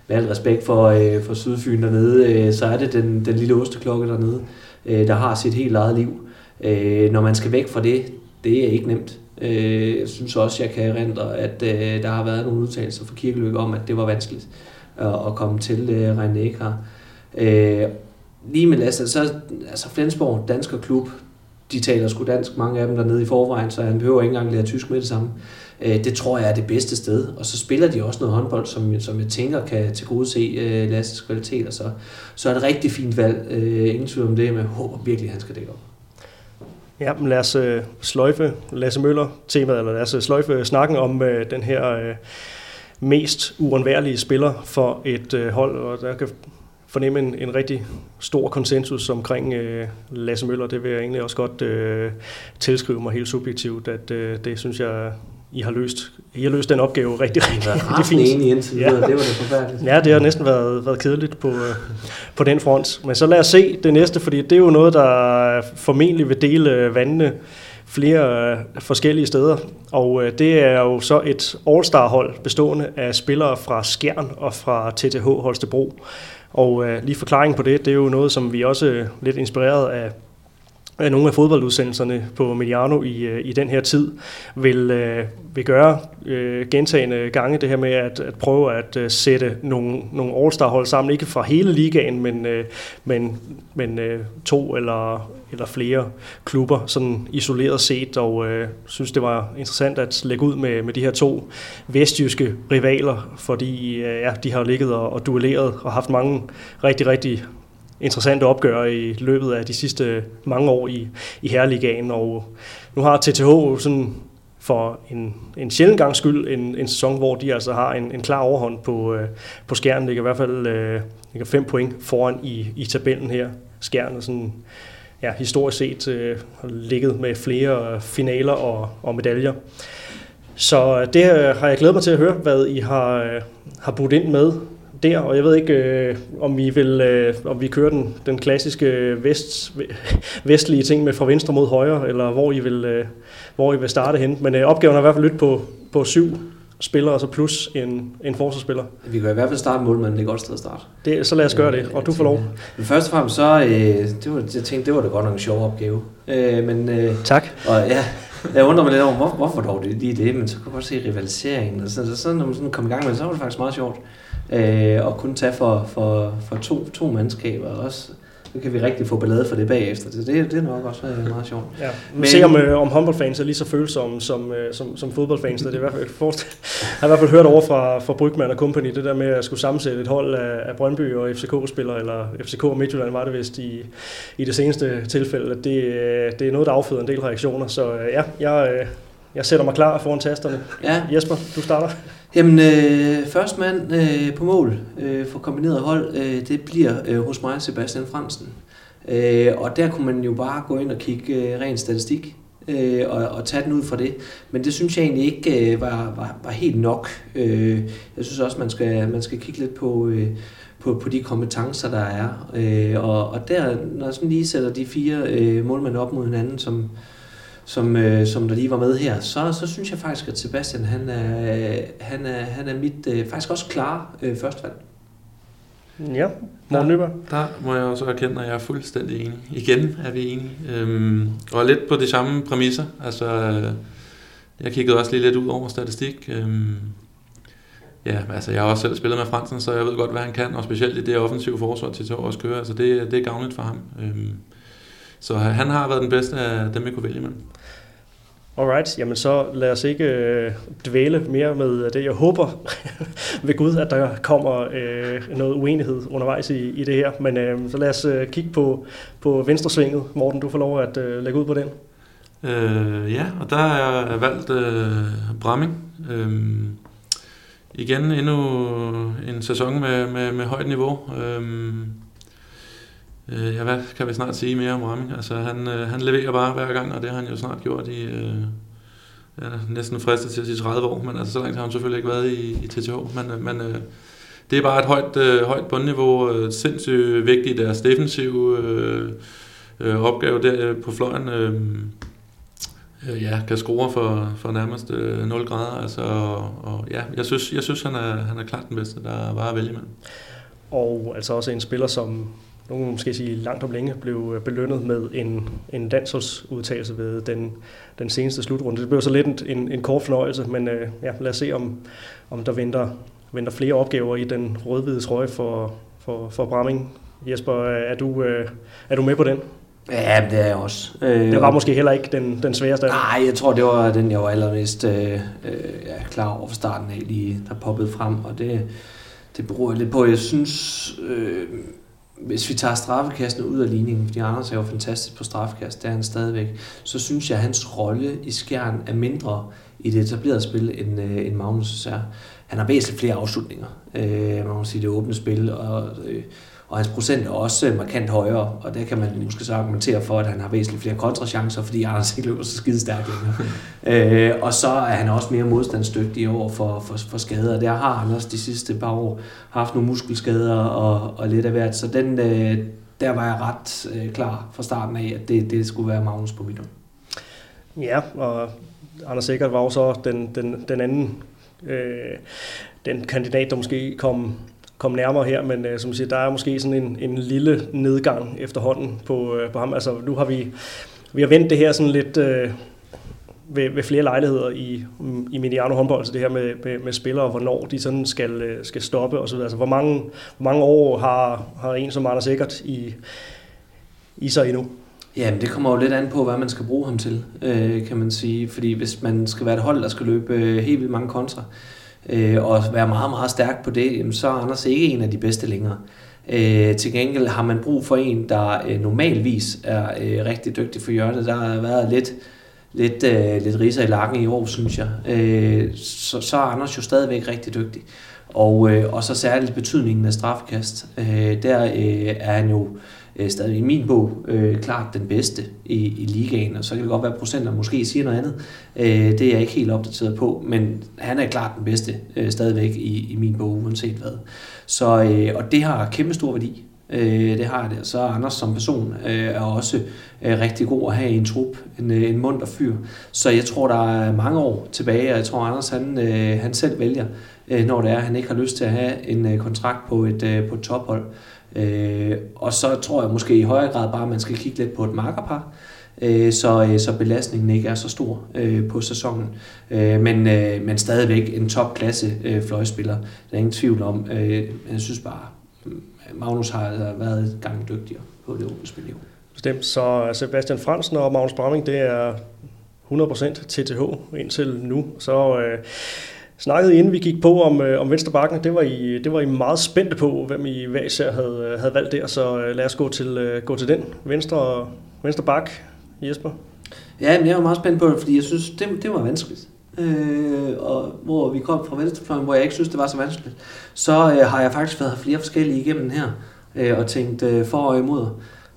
med al respekt for, øh, for Sydfyn dernede, øh, så er det den, den lille osteklokke dernede, øh, der har sit helt eget liv. Øh, når man skal væk fra det, det er ikke nemt. Øh, jeg synes også, jeg kan erindre, at øh, der har været nogle udtalelser fra Kirkeløkke om, at det var vanskeligt øh, at, komme til øh, René Lige med Lasse, så altså Flensborg, dansk klub, de taler sgu dansk, mange af dem dernede i forvejen, så han behøver ikke engang lære tysk med det samme. Det tror jeg er det bedste sted. Og så spiller de også noget håndbold, som, som jeg tænker kan til gode se Lasses Lasses kvaliteter. Så, så er det et rigtig fint valg. Ingen tvivl om det, men jeg håber virkelig, at han skal dække op. Ja, men lad os øh, sløjfe Lasse Møller temaet, eller lad os øh, sløjfe snakken om øh, den her øh, mest uundværlige spiller for et øh, hold, og der kan fornemme en, en rigtig stor konsensus omkring øh, Lasse Møller. Det vil jeg egentlig også godt øh, tilskrive mig helt subjektivt, at øh, det synes jeg i har løst. I har løst den opgave rigtig, rigtig, rigtig fint. Enig indtil. Ja. Det var det forfærdeligt. Ja, det har næsten været, været kedeligt på, øh, på den front. Men så lad os se det næste, fordi det er jo noget, der formentlig vil dele vandene flere øh, forskellige steder. Og øh, det er jo så et All-Star-hold bestående af spillere fra Skjern og fra TTH Holstebro. Og lige forklaringen på det, det er jo noget, som vi også lidt inspireret af nogle af fodboldudsendelserne på Mediano i, øh, i den her tid vil, øh, vil gøre øh, gentagende gange det her med at, at prøve at øh, sætte nogle, nogle All-Star-hold sammen, ikke fra hele ligaen, men, øh, men, men øh, to eller, eller flere klubber, sådan isoleret set, og øh, synes det var interessant at lægge ud med, med de her to vestjyske rivaler, fordi øh, ja, de har ligget og, og duelleret og haft mange rigtig, rigtig interessante opgør i løbet af de sidste mange år i, i Herreligaen, og nu har TTH sådan for en, en sjældent gang skyld en, en sæson, hvor de altså har en, en klar overhånd på, øh, på skærmen. Det kan i hvert fald øh, ligger fem point foran i, i tabellen her. Skærmen er sådan, ja, historisk set øh, har ligget med flere øh, finaler og, og medaljer. Så øh, det øh, har jeg glædet mig til at høre, hvad I har, øh, har budt ind med der, og jeg ved ikke, øh, om vi vil, øh, om vi kører den, den klassiske vest, vestlige ting med fra venstre mod højre, eller hvor I vil, øh, hvor I vil starte hen. Men øh, opgaven er i hvert fald lidt på, på syv spillere, altså plus en, en forsvarsspiller. Vi kan i hvert fald starte målmanden, det er et godt sted at starte. Det, så lad os gøre det, og du får lov. Men først og fremmest så, øh, det var, jeg tænkte, det var da godt nok en sjov opgave. Øh, men, øh, tak. Og ja, jeg undrer mig lidt over, hvor, hvorfor dog det, lige det, men så kunne jeg godt se rivaliseringen. Og så, så, så når man sådan kom i gang med det, så var det faktisk meget sjovt. Øh, og kunne tage for, for, for to, to mandskaber også. Så kan vi rigtig få ballade for det bagefter. Det, det, det er nok også øh, meget sjovt. Ja. Men, se om, øh, om håndboldfans er lige så følsomme som, øh, som, som fodboldfans. Det er i hvert fald, jeg har i hvert fald hørt over fra, fra Brygman og Company, det der med at skulle sammensætte et hold af, af Brøndby og FCK-spillere, eller FCK og Midtjylland var det vist i, i det seneste tilfælde. Det, det er noget, der afføder en del reaktioner. Så ja, jeg, jeg sætter mig klar foran tasterne. Ja. Jesper, du starter. Jamen, øh, først mand øh, på mål øh, for kombineret hold, øh, det bliver øh, hos mig Sebastian Fransen. Øh, og der kunne man jo bare gå ind og kigge øh, ren statistik øh, og, og tage den ud fra det. Men det synes jeg egentlig ikke øh, var, var, var helt nok. Øh, jeg synes også, man skal, man skal kigge lidt på, øh, på, på de kompetencer, der er. Øh, og, og der, når jeg sådan lige sætter de fire øh, målmænd op mod hinanden, som, som, øh, som der lige var med her, så, så synes jeg faktisk, at Sebastian han er, han er, han er mit øh, faktisk også klare øh, førstevalg. Ja, Morten der, der må jeg også erkende, at jeg er fuldstændig enig. Igen er vi enige. Øhm, og lidt på de samme præmisser. Altså, øh, jeg kiggede også lige lidt ud over statistik. Øhm, ja, altså jeg har også selv spillet med Fransen, så jeg ved godt, hvad han kan, og specielt i det offensive forsvar til også køre. Altså det, det er gavnligt for ham. Øhm, så han har været den bedste af dem, vi kunne vælge imellem. Alright, jamen så lad os ikke øh, dvæle mere med det. Jeg håber ved Gud, at der kommer øh, noget uenighed undervejs i, i det her. Men øh, så lad os øh, kigge på, på venstresvinget. Morten, du får lov at øh, lægge ud på den. Øh, ja, og der er jeg valgt øh, Bramming. Øh, igen endnu en sæson med, med, med højt niveau. Øh, Øh, ja, hvad kan vi snart sige mere om Ramming? Altså, han, øh, han leverer bare hver gang, og det har han jo snart gjort i øh, ja, næsten fristet til at sige 30 år, men altså, så langt har han selvfølgelig ikke været i, i TTH. Men, øh, men øh, det er bare et højt, øh, højt bundniveau, øh, sindssygt vigtigt i deres defensive øh, øh, opgave der øh, på fløjen. Øh, øh, ja, kan score for, for nærmest øh, 0 grader. Altså, og, og ja, jeg synes, jeg synes han, er, han er klart den bedste, der var at vælge imellem. Og altså også en spiller, som nogen måske sige langt om længe, blev øh, belønnet med en, en dansholdsudtalelse ved den, den seneste slutrunde. Det blev så lidt en, en, kort fornøjelse, men øh, ja, lad os se, om, om der venter, venter flere opgaver i den rødhvide trøje for, for, for Bramming. Jesper, er du, øh, er du med på den? Ja, det er jeg også. Øh, det var måske heller ikke den, den sværeste Nej, jeg tror, det var den, jeg var allermest øh, øh, ja, klar over fra starten af, lige der poppede frem, og det, det beror lidt på, jeg synes, øh, hvis vi tager straffekastene ud af ligningen, fordi Anders er jo fantastisk på straffekast, det er han stadigvæk, så synes jeg, at hans rolle i skærn er mindre i det etablerede spil, end, øh, end Magnus er. Han har væsentligt flere afslutninger, øh, man må sige det åbne spil, og, øh, og hans procent er også markant højere, og der kan man måske så argumentere for, at han har væsentligt flere kontrachancer, fordi Anders ikke løber så skide stærkt længere. øh, og så er han også mere modstandsdygtig over for, for, for skader. Der har han også de sidste par år haft nogle muskelskader og, og lidt af hvert, så den, øh, der var jeg ret øh, klar fra starten af, at det, det skulle være Magnus på mit Ja, og Anders Sikkert var jo så den, den, den anden øh, den kandidat, der måske kom komme nærmere her, men øh, som siger, der er måske sådan en, en lille nedgang efterhånden på, øh, på ham. Altså nu har vi, vi har vendt det her sådan lidt øh, ved, ved flere lejligheder i, i Mediano håndbold, så det her med, med, med spillere, hvornår de sådan skal, øh, skal stoppe osv. Altså hvor mange, hvor mange år har, har en som Anders Sikkert i, i sig endnu? Jamen, det kommer jo lidt an på, hvad man skal bruge ham til, øh, kan man sige. Fordi hvis man skal være et hold, der skal løbe øh, helt vildt mange kontra, øh, Øh, og være meget, meget stærk på det, jamen, så er Anders ikke en af de bedste længere. Øh, til gengæld har man brug for en, der øh, normalvis er øh, rigtig dygtig for hjørnet. Der har været lidt, lidt, øh, lidt riser i lakken i år, synes jeg. Øh, så, så er Anders jo stadigvæk rigtig dygtig. Og, øh, og så særligt betydningen af straffekast. Øh, der øh, er han jo øh, Øh, stadig i min bog øh, klart den bedste i, i ligaen, og så kan det godt være, at procenter måske siger noget andet. Øh, det er jeg ikke helt opdateret på, men han er klart den bedste øh, stadigvæk i, i min bog, uanset hvad. Så, øh, og det har kæmpe stor værdi. Øh, det har det. Så Anders som person øh, er også øh, rigtig god at have i en trup, en, øh, en mund og fyr. Så jeg tror, der er mange år tilbage, og jeg tror, Anders han, øh, han selv vælger, øh, når det er, at han ikke har lyst til at have en øh, kontrakt på et, øh, på et tophold. Øh, og så tror jeg måske i højere grad bare, at man skal kigge lidt på et markerpar, øh, så, øh, så belastningen ikke er så stor øh, på sæsonen. Øh, men, øh, men stadigvæk en topklasse øh, fløjspiller. Der er ingen tvivl om. Øh, jeg synes bare, Magnus har været gang dygtigere på det åbne spil Bestemt. Så Sebastian Fransen og Magnus Bramming, det er 100% TTH indtil nu. Så øh, snakkede inden vi gik på om, øh, om Venstrebakken. Det var, I, det var I meget spændte på, hvem I hver især havde, havde valgt der. Så øh, lad os gå til, øh, gå til den. Venstre, venstre bak, Jesper. Ja, men jeg var meget spændt på det, fordi jeg synes, det, det var vanskeligt. Øh, og hvor vi kom fra venstrefløjen, hvor jeg ikke synes, det var så vanskeligt, så øh, har jeg faktisk været flere forskellige igennem her, øh, og tænkt øh, for og imod.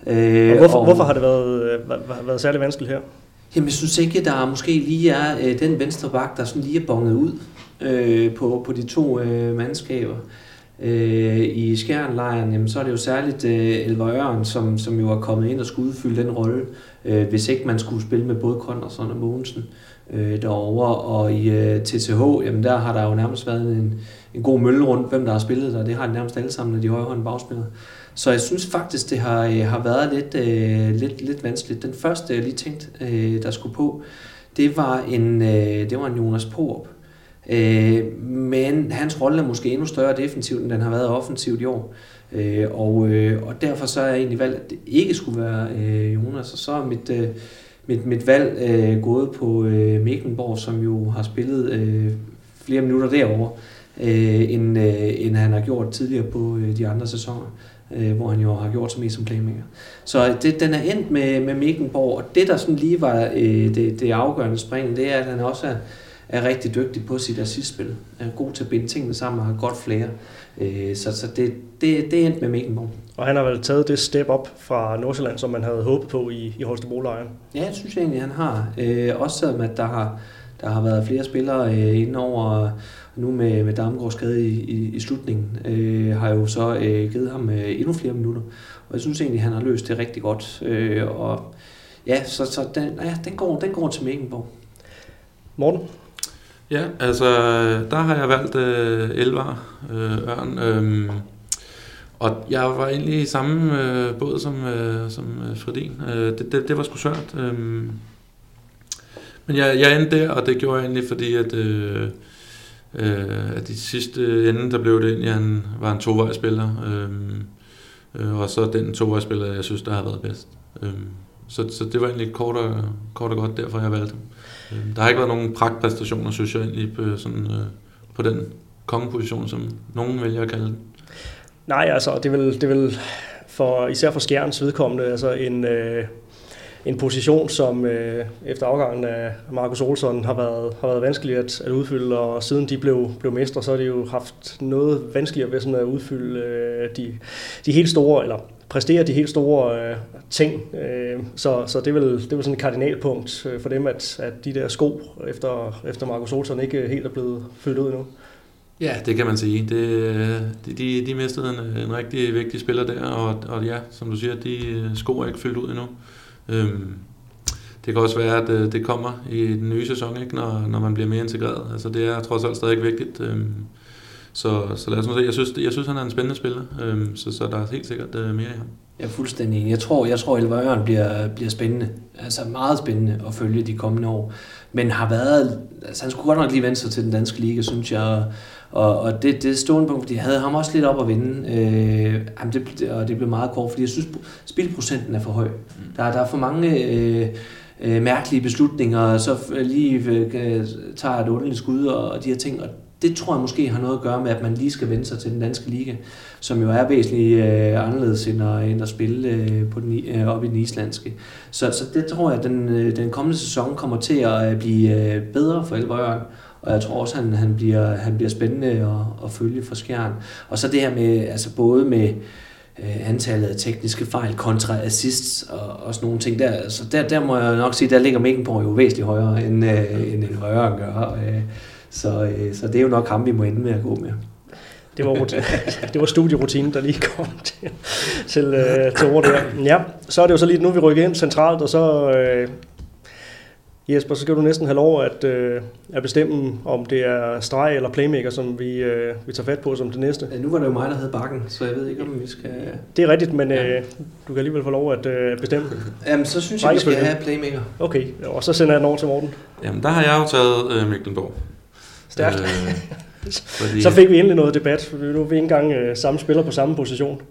Øh, og hvorfor, og, hvorfor har det været, øh, været særlig vanskeligt her? Jamen, jeg synes ikke, der måske lige er øh, den venstre bak, der sådan lige er bonget ud øh, på, på de to øh, mandskaber. Øh, I Skjernlejren, jamen, så er det jo særligt øh, Elver Øren, som, som jo er kommet ind og skulle udfylde den rolle, øh, hvis ikke man skulle spille med både Konradsson og Mogensen øh, derovre. Og i øh, TTH, jamen, der har der jo nærmest været en, en god mølle rundt, hvem der har spillet der. Det har de nærmest alle sammen, når de højrehåndede bagspillere. Så jeg synes faktisk, det har, øh, har været lidt, øh, lidt, lidt vanskeligt. Den første, jeg lige tænkte, øh, der skulle på, det var en, øh, det var en Jonas Porup. Øh, men hans rolle er måske endnu større defensivt, end den har været offensivt i år. Øh, og, øh, og derfor så er jeg egentlig valgt, at det ikke skulle være øh, Jonas. Og så er mit, øh, mit, mit valg øh, gået på øh, Mecklenborg, som jo har spillet øh, flere minutter derovre, øh, end, øh, end han har gjort tidligere på øh, de andre sæsoner øh, hvor han jo har gjort sig mest som playmaker. Så det, den er endt med, med Mecklenborg, og det der sådan lige var øh, det, det afgørende spring, det er, at han også er, er rigtig dygtig på sit assistspil. Er god til at binde tingene sammen og har godt flere. Øh, så så det, det, det endte med Mecklenborg. Og han har vel taget det step op fra Nordsjælland, som man havde håbet på i, i Holstebro-lejren? Ja, jeg synes egentlig, han har. Øh, også selvom at der har, der har været flere spillere øh, inden over nu med, med Damgaard skade i, i, i slutningen, øh, har jo så øh, givet ham øh, endnu flere minutter. Og jeg synes egentlig, han har løst det rigtig godt. Øh, og ja, så, så den, ja, den, går, den går til Mecklenborg. Morten? Ja, altså der har jeg valgt øh, Elvar øh, Ørn. Øh, og jeg var egentlig i samme øh, båd som, øh, som øh, Fredin. Øh, det, det, det var sgu svært. Øh, men jeg, jeg endte der, og det gjorde jeg egentlig, fordi at, øh, øh, at de sidste ende, der blev det egentlig, han var en tovejsspiller. Øh, øh, og så den tovejsspiller, jeg synes, der har været bedst. Øh, så, så det var egentlig kort og, kort og godt derfor, jeg valgte ham. Øhm, der har ikke været nogen pragtpræstationer, synes jeg egentlig, på, sådan, øh, på den kongeposition, som nogen vælger at kalde den. Nej, altså, det vil, det vil for, især for Skjerns vedkommende, altså en, øh, en position, som øh, efter afgangen af Markus Olsson har været, har været vanskelig at, at udfylde, og siden de blev, blev mestre, så har de jo haft noget vanskeligere ved sådan at udfylde øh, de, de helt store, eller præstere de helt store øh, ting. Øh, så så det, er vel, det er vel sådan et kardinalpunkt øh, for dem, at, at de der sko efter, efter Markus Olsson ikke helt er blevet fyldt ud endnu. Ja, det kan man sige. Det, øh, de, de, de mistede en, en rigtig vigtig spiller der, og, og ja, som du siger, de øh, sko er ikke fyldt ud endnu. Øhm, det kan også være, at øh, det kommer i den nye sæson, ikke, når, når man bliver mere integreret. Altså, det er trods alt stadig vigtigt. Øhm, så, så lad os nu se. Jeg synes, jeg synes, han er en spændende spiller, øhm, så, så der er helt sikkert øh, mere i ham. Jeg er fuldstændig enig. Jeg tror, jeg tror Elver Øren bliver, bliver spændende. Altså meget spændende at følge de kommende år. Men har været... Altså, han skulle godt nok lige vende sig til den danske liga, synes jeg. Og, og det, det stående punkt, fordi jeg havde ham også lidt op at vinde. Øh, jamen det, og det blev meget kort, fordi jeg synes, spilprocenten er for høj. Mm. Der, der er for mange... Øh, øh, mærkelige beslutninger, og så lige øh, tager et underligt skud og, og de her ting, og det tror jeg måske har noget at gøre med, at man lige skal vende sig til den danske liga, som jo er væsentligt øh, anderledes end at, end at spille øh, på den, øh, op i den islandske. Så, så det tror jeg, at den, øh, den kommende sæson kommer til at øh, blive øh, bedre for Elvøren. Og jeg tror også, at han, han, bliver, han bliver spændende at, at følge for skjern. Og så det her med, altså både med øh, antallet af tekniske fejl kontra assists og, og sådan nogle ting der. Altså der, der må jeg nok sige, der ligger Mækkenborg jo væsentligt højere, end, øh, end en højere gør. Øh, så, øh, så det er jo nok ham, vi må ende med at gå med. Det var, det var studierutinen, der lige kom til, til, øh, til ord der. Ja, så er det jo så lige, nu vi rykker ind centralt, og så øh, Jesper, så skal du næsten have lov at, øh, at bestemme, om det er streg eller playmaker, som vi, øh, vi tager fat på som det næste. Ja, nu var det jo mig, der havde bakken, så jeg ved ikke, om vi skal... Det er rigtigt, men ja. øh, du kan alligevel få lov at øh, bestemme. Jamen, så synes jeg, vi skal have playmaker. Okay, og så sender jeg den over til Morten. Jamen, der har jeg jo taget øh, Mecklenborg. Stærkt. Øh, fordi... så fik vi endelig noget debat, for nu er vi ikke engang øh, samme spiller på samme position.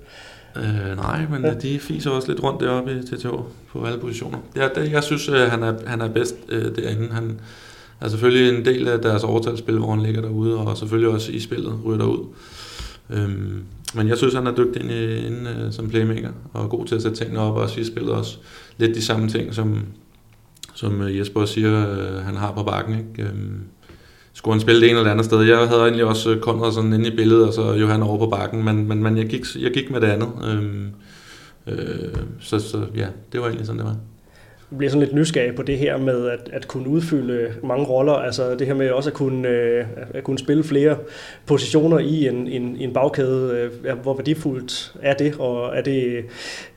Øh, nej, men ja. de fiser også lidt rundt deroppe i TTH på alle positioner. Ja, det, jeg synes, øh, han, er, han er bedst øh, derinde. Han er selvfølgelig en del af deres overtalsspil, hvor han ligger derude, og selvfølgelig også i spillet ryger derud. Øhm, men jeg synes, han er dygtig inde, inde øh, som playmaker, og god til at sætte tingene op, og også i spillet også lidt de samme ting, som, som øh, Jesper siger, øh, han har på bakken. Ikke? Øhm, skulle han spille det ene eller andet sted. Jeg havde egentlig også øh, Konrad sådan inde i billedet, og så Johan over på bakken, men, men, men jeg, gik, jeg gik med det andet. Øhm, øh, så, så ja, det var egentlig sådan, det var. Jeg bliver sådan lidt nysgerrig på det her med at, at kunne udfylde mange roller, altså det her med også at kunne, øh, at kunne spille flere positioner i en, en, en bagkæde. Øh, hvor værdifuldt er det, og er det,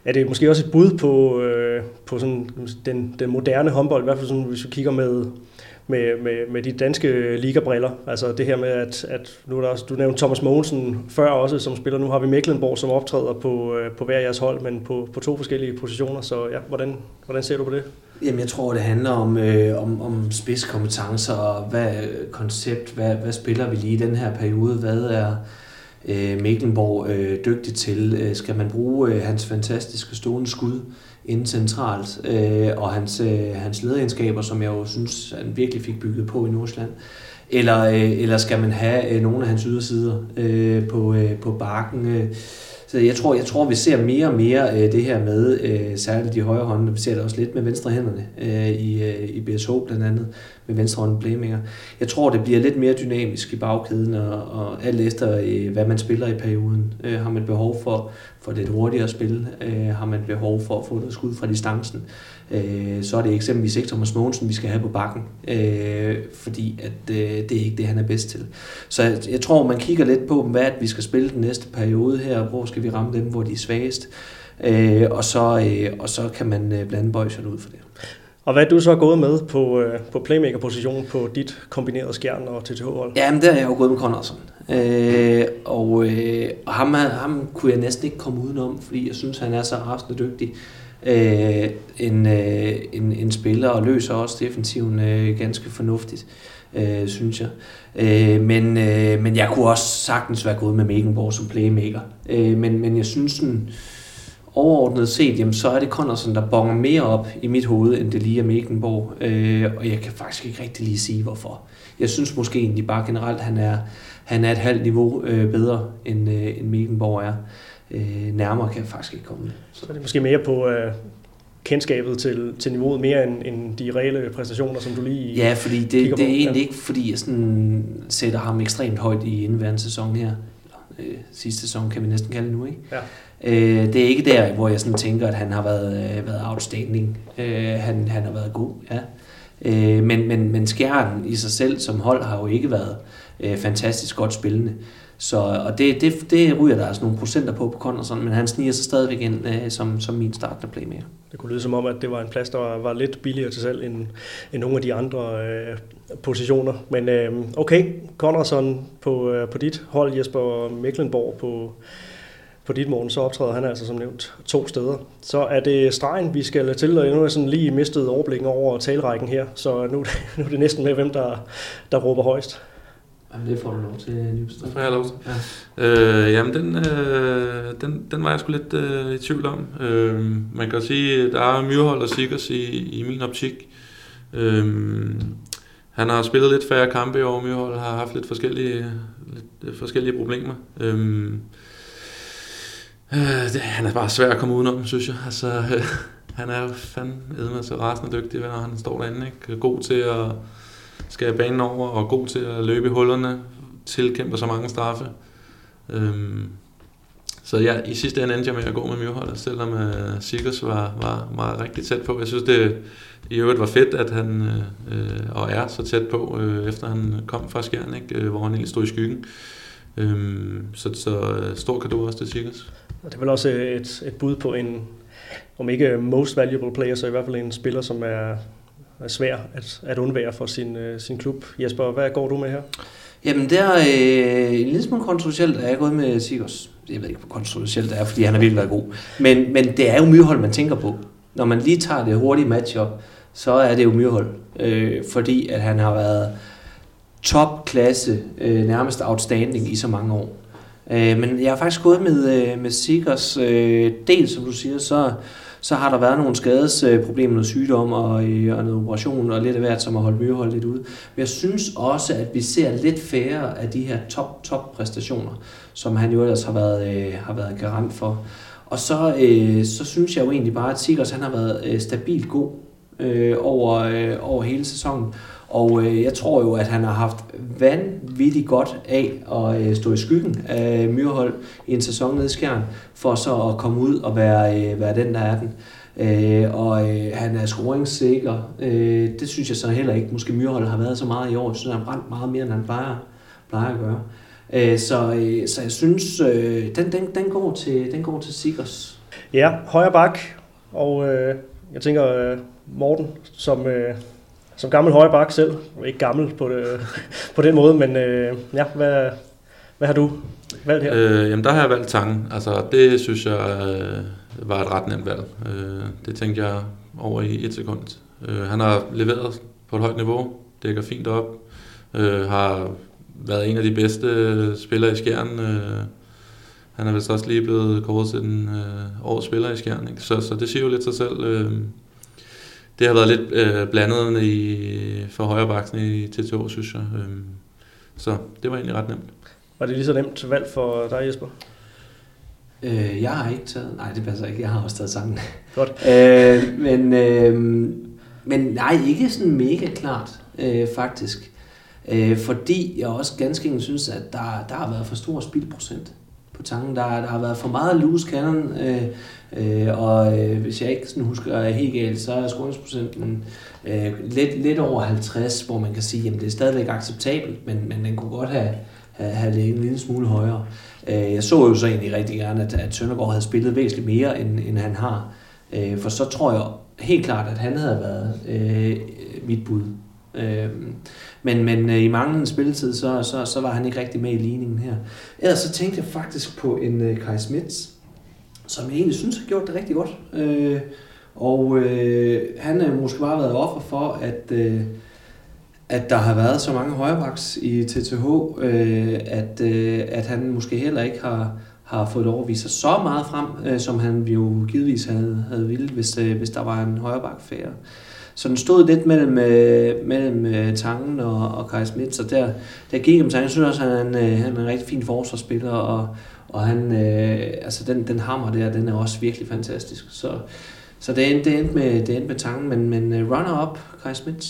er det måske også et bud på, øh, på sådan den, den moderne håndbold, i hvert fald sådan, hvis vi kigger med, med, med, med de danske ligabriller. Altså det her med, at, at nu er der også, du nævnte Thomas Mogensen før også som spiller. Nu har vi Mecklenborg, som optræder på, øh, på hver jeres hold, men på, på to forskellige positioner. Så ja, hvordan, hvordan ser du på det? Jamen, jeg tror, det handler om, øh, om, om spidskompetencer og hvad koncept, hvad, hvad spiller vi lige i den her periode, hvad er øh, Mecklenborg øh, dygtig til, øh, skal man bruge øh, hans fantastiske stående skud, inden centralt, øh, og hans, øh, hans lederegenskaber, som jeg jo synes, han virkelig fik bygget på i Nordsjælland. Eller, øh, eller skal man have øh, nogle af hans ydersider øh, på, øh, på bakken? Øh. Så jeg tror, jeg tror, vi ser mere og mere øh, det her med, øh, særligt de højre hånd, vi ser det også lidt med venstre hænderne øh, i, øh, i BSH blandt andet, med venstre hånd blæminger. Jeg tror, det bliver lidt mere dynamisk i bagkæden, og, og alt efter, øh, hvad man spiller i perioden. Øh, har man behov for, for lidt hurtigere spil? Øh, har man behov for at få noget skud fra distancen? Øh, så er det eksempelvis ikke Thomas Mogensen, vi skal have på bakken, øh, fordi at, øh, det er ikke det, han er bedst til. Så jeg, jeg tror, man kigger lidt på, hvad vi skal spille den næste periode her, hvor skal vi ramme dem, hvor de er svagest, øh, og, så, øh, og så kan man øh, blande bøjserne ud for det. Og hvad er du så gået med på, øh, på playmaker-position på dit kombinerede skjern og TTH-hold? Jamen, der er jeg jo gået med Conradsen. Øh, og øh, og ham, ham kunne jeg næsten ikke komme udenom, fordi jeg synes, han er så rasende dygtig. Øh, en, øh, en, en spiller og løser også defensiven øh, ganske fornuftigt, øh, synes jeg. Øh, men, øh, men jeg kunne også sagtens være gået med Megenborg som playmaker. Øh, men, men jeg synes sådan, overordnet set, jamen, så er det Connorsen, der bonger mere op i mit hoved, end det lige er Megenborg. Øh, og jeg kan faktisk ikke rigtig lige sige, hvorfor. Jeg synes måske egentlig bare generelt, han er, han er et halvt niveau øh, bedre, end, øh, end Megenborg er. Øh, nærmere kan jeg faktisk ikke komme. Så er det måske mere på øh, kendskabet til, til niveauet, mere end, end de reelle præstationer, som du lige Ja, fordi det, det er egentlig ikke, fordi jeg sådan sætter ham ekstremt højt i indværende sæson her. Eller, øh, sidste sæson kan vi næsten kalde det nu, ikke? Ja. Øh, det er ikke der, hvor jeg sådan tænker, at han har været, øh, været outstanding. Øh, han, han har været god, ja. Øh, men, men, men skjern i sig selv som hold har jo ikke været øh, fantastisk godt spillende. Så, og det, det, det ryger der altså nogle procenter på på Connorson, men han sniger sig stadigvæk ind øh, som, som min startende playmaker. Det kunne lyde som om, at det var en plads, der var lidt billigere til salg end, end nogle af de andre øh, positioner. Men øh, okay, Connorson på, øh, på dit hold, Jesper Mecklenborg på, på dit morgen, så optræder han altså som nævnt to steder. Så er det stregen, vi skal til, og nu er jeg sådan lige mistet overblikken over talrækken her, så nu, nu er det næsten med, hvem der, der råber højst. Jamen, det får du lov til, Nybestad. Det får jeg lov til. Ja. Øh, jamen, den, øh, den, den var jeg sgu lidt øh, i tvivl om. Øh, man kan sige, der er Myrhold og Sikkers i, i min optik. Øh, han har spillet lidt færre kampe i år, Myrhold har haft lidt forskellige, lidt forskellige problemer. Øhm, øh, det, han er bare svær at komme udenom, synes jeg. Altså, øh, han er jo fandme så rasende dygtig, når han står derinde. Ikke? Øh, god til at skære banen over, og god til at løbe i hullerne, tilkæmper så mange straffe. Øhm, så ja, i sidste ende endte jeg med at gå med Myrhold, selvom øh, uh, Sigurds var, var var rigtig tæt på. Jeg synes, det i øvrigt var fedt, at han øh, øh og er så tæt på, øh, efter han kom fra Skjern, ikke? Hvor han egentlig stod i skyggen. Øhm, så, så øh, stor kado også til. Og det er vel også et, et bud på en, om ikke most valuable player, så i hvert fald en spiller, som er, er svær at, at undvære for sin, sin klub. Jesper, hvad går du med her? Jamen, det er øh, en lille smule kontroversielt, at jeg er gået med Sigurds. Jeg ved ikke, hvor kontroversielt det er, fordi han har virkelig god. Men, men det er jo Myrhold, man tænker på. Når man lige tager det hurtige matchup, så er det jo Myrhold. Øh, fordi at han har været topklasse, øh, nærmest outstanding i så mange år. Øh, men jeg har faktisk gået med, øh, med Sikkers øh, del, som du siger, så så har der været nogle skadesproblemer, noget sygdom og, øh, og noget operation og lidt af hvert, som har holdt Mørehold lidt ude. Men jeg synes også, at vi ser lidt færre af de her top, top præstationer, som han jo ellers har været, øh, har været garant for. Og så, øh, så synes jeg jo egentlig bare, at Sikkers han har været øh, stabilt god øh, over, øh, over hele sæsonen. Og øh, jeg tror jo, at han har haft vanvittigt godt af at øh, stå i skyggen af Myrhold i en sæson nede i Skjern, for så at komme ud og være, øh, være den, der er den. Øh, og øh, han er scoringssikker. Øh, det synes jeg så heller ikke. Måske Myrhold har været så meget i år. Jeg synes, han har brændt meget mere, end han plejer, plejer at gøre. Øh, så, øh, så jeg synes, øh, den, den, den, går til, den går til Sikkers. Ja, højre bak. Og øh, jeg tænker, øh, Morten, som... Øh som gammel højre bak selv, ikke gammel på, det, på den måde, men øh, ja, hvad, hvad har du valgt her? Øh, jamen der har jeg valgt Tangen. Altså det synes jeg øh, var et ret nemt valg. Øh, det tænkte jeg over i et sekund. Øh, han har leveret på et højt niveau, dækker fint op, øh, har været en af de bedste spillere i Skjern. Øh, han er vist også lige blevet kåret til den øh, års spiller i Skjern. Ikke? Så, så det siger jo lidt sig selv. Øh, det har været lidt øh, blandet i, for højre baksen i TTO, synes jeg. Øhm, så det var egentlig ret nemt. Var det lige så nemt valg for dig, Jesper? Øh, jeg har ikke taget... Nej, det passer ikke. Jeg har også taget sangen. Godt. øh, men, øh, men nej, ikke sådan mega klart, øh, faktisk. Øh, fordi jeg også ganske enkelt synes, at der, der har været for stor spildprocent på tanken. Der, der har været for meget loose cannon, øh, øh, og øh, hvis jeg ikke sådan husker helt galt, så er scoringsprocenten øh, lidt, lidt over 50, hvor man kan sige, at det er stadigvæk acceptabelt, men, men den kunne godt have, have, have ligget en lille smule højere. Øh, jeg så jo så egentlig rigtig gerne, at, at Søndergaard havde spillet væsentligt mere, end, end han har. Øh, for så tror jeg helt klart, at han havde været øh, mit bud. Øh, men, men øh, i manglende spilletid, så, så, så var han ikke rigtig med i ligningen her. Ellers så tænkte jeg faktisk på en øh, Kai Smits, som jeg egentlig synes har gjort det rigtig godt. Øh, og øh, han har måske bare været offer for, at, øh, at der har været så mange højrebacks i TTH, øh, at, øh, at han måske heller ikke har, har fået lov at vise sig så meget frem, øh, som han jo givetvis havde, havde ville, hvis, øh, hvis der var en højreback færre. Så den stod lidt mellem, øh, mellem øh, Tangen og, og Kai Smith, så der, der gik om Jeg synes også, at han, øh, han er en rigtig fin forsvarsspiller, og, og han, øh, altså den, den hammer der, den er også virkelig fantastisk. Så, så det endte, det endte med, det endte med Tangen, men, men øh, runner-up, Kai Smith.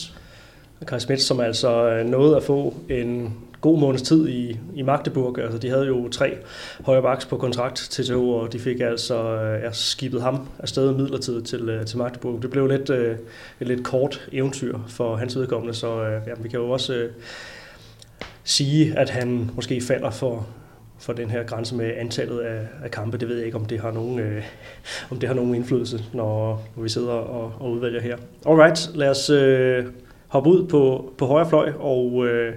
Kai Smith, som altså øh, nåede at få en god måneds tid i, i Magdeburg. Altså, de havde jo tre højre baks på kontrakt til TTO, og de fik altså øh, ja, skibet ham afsted midlertidigt til, øh, til Magdeburg. Det blev lidt, øh, et lidt kort eventyr for hans vedkommende, så øh, ja, vi kan jo også øh, sige, at han måske falder for, for den her grænse med antallet af, af kampe. Det ved jeg ikke, om det har nogen, øh, om det har nogen indflydelse, når, når vi sidder og, og udvælger her. Alright, lad os øh, hoppe ud på, på højre fløj og øh,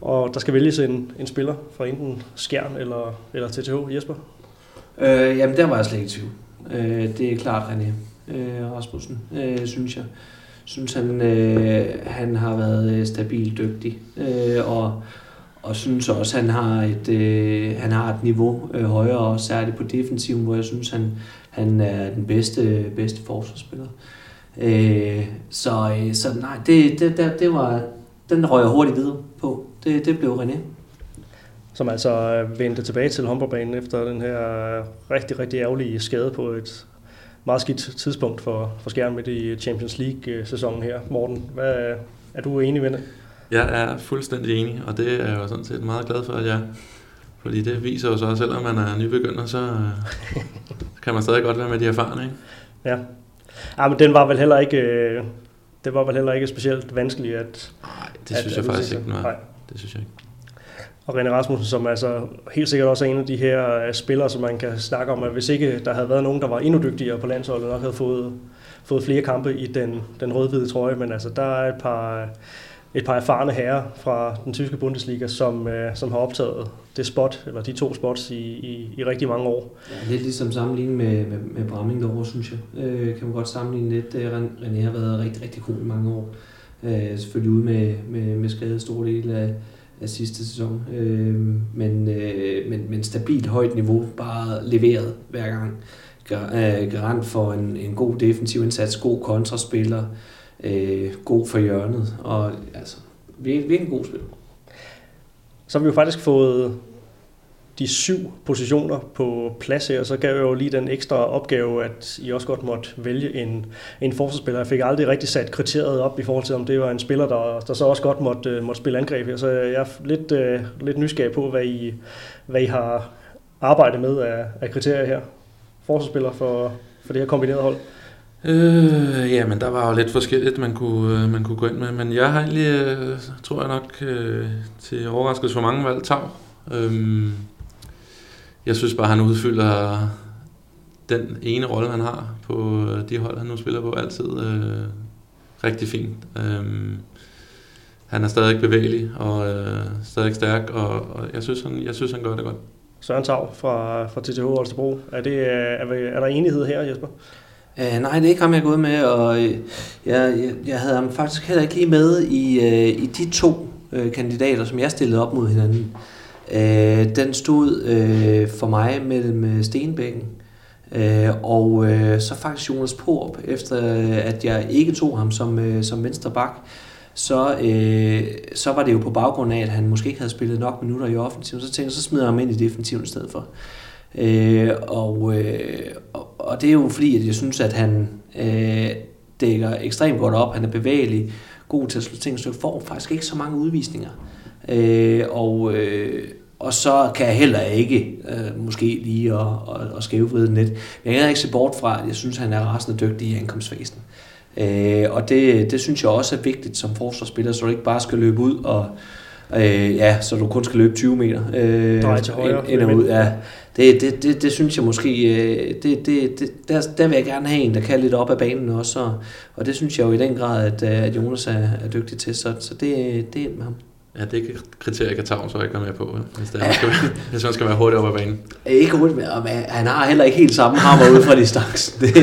og der skal vælges en, en spiller fra enten Skjern eller, eller TTH. Jesper? Øh, jamen, der var jeg slet ikke i tvivl. Øh, det er klart René øh, Rasmussen, øh, synes jeg. Synes han, øh, han har været øh, stabil dygtig. Øh, og, og synes også, han har et, øh, han har et niveau øh, højere, og særligt på defensiven, hvor jeg synes, han, han er den bedste, bedste forsvarsspiller. Øh, så, øh, så nej, det, det, det, det var den røg jeg hurtigt videre på. Det, det blev René. Som altså øh, vendte tilbage til håndboldbanen efter den her øh, rigtig, rigtig ærgerlige skade på et meget skidt tidspunkt for, for skærmen midt i Champions League-sæsonen her. Morten, hvad, er du enig med det? Jeg er fuldstændig enig, og det er jeg jo sådan set meget glad for, at jeg fordi det viser jo så, at selvom man er nybegynder, så øh, kan man stadig godt være med de erfarne, ikke? Ja. Ja, men den var vel heller ikke, øh, det var vel heller ikke specielt vanskeligt at... Nej, det synes at, jeg faktisk ikke, nej. Det synes jeg ikke. Og René Rasmussen, som altså helt sikkert også er en af de her øh, spillere, som man kan snakke om, at hvis ikke der havde været nogen, der var endnu dygtigere på landsholdet, nok havde fået, fået flere kampe i den, den rød-hvide trøje, men altså der er et par, et par erfarne herrer fra den tyske Bundesliga, som, øh, som har optaget det spot, eller de to spots i, i, i rigtig mange år. Ja, lidt ligesom sammenlignet med, med, med Bramming derovre, synes jeg. Øh, kan man godt sammenligne lidt. Øh, René har været rigtig, rigtig god i mange år. Øh, selvfølgelig ude med, med, med skade store del af, af sidste sæson. Øh, men, øh, men, men stabilt højt niveau, bare leveret hver gang. Øh, garant for en, en god defensiv indsats, god kontraspiller, øh, god for hjørnet, og altså, virkelig, en god spil. Så har vi jo faktisk fået de syv positioner på plads her, så gav jeg jo lige den ekstra opgave, at I også godt måtte vælge en, en forsvarsspiller. Jeg fik aldrig rigtig sat kriteriet op i forhold til, om det var en spiller, der, der så også godt måtte, øh, måtte spille angreb her. Så jeg er lidt, uh, lidt nysgerrig på, hvad I, hvad I har arbejdet med af, af kriterier her. Forsvarsspiller for, for det her kombinerede hold. Øh, ja, men der var jo lidt forskelligt, man kunne, øh, man kunne gå ind med. Men jeg har egentlig, tror jeg nok, til overraskelse for mange valgt Tav. Øhm, jeg synes bare, han udfylder den ene rolle, han har på øh, de hold, han nu spiller på, altid øh, rigtig fint. Øh, han er stadig bevægelig og øh, stadig stærk, og, og jeg, synes, han, jeg synes, han gør det godt. Søren Tav fra, fra TTH Holstebro. Er, det, er, er der enighed her, Jesper? Uh, nej, det er ikke ham, jeg er gået med, og øh, jeg, jeg, jeg havde ham faktisk heller ikke lige med i, uh, i de to uh, kandidater, som jeg stillede op mod hinanden. Uh, Øh, den stod øh, for mig mellem øh, Stenbækken øh, og øh, så faktisk Jonas Porp, efter øh, at jeg ikke tog ham som, øh, som venstre bak. Så, øh, så var det jo på baggrund af, at han måske ikke havde spillet nok minutter i offensiven. Så tænkte jeg, så smider jeg ham ind i defensiven i stedet for. Øh, og, øh, og, og det er jo fordi, at jeg synes, at han øh, dækker ekstremt godt op. Han er bevægelig, god til at slå ting, så får faktisk ikke så mange udvisninger. Øh, og, øh, og så kan jeg heller ikke øh, måske lige at, at, at skævevride den lidt. Men jeg kan ikke se bort fra, at jeg synes, at han er rasende dygtig i ankomstfasen. Øh, og det, det synes jeg også er vigtigt som forsvarsspiller, så du ikke bare skal løbe ud og øh, ja, så du kun skal løbe 20 meter. Øh, til højre. Ind, ind og ud, ja. Det, det, det, det synes jeg måske, øh, det, det, det, der, der vil jeg gerne have en, der kan lidt op af banen også, og, og det synes jeg jo i den grad, at, øh, at Jonas er, er dygtig til, så, så det, det er med ham. Ja, det er kriterier, kan tage, så ikke være med på, hvis, det er, ja. skal, hvis man skal være hurtig op ad banen. Ikke hurtigt med, men han har heller ikke helt samme hammer ud fra distancen. Det,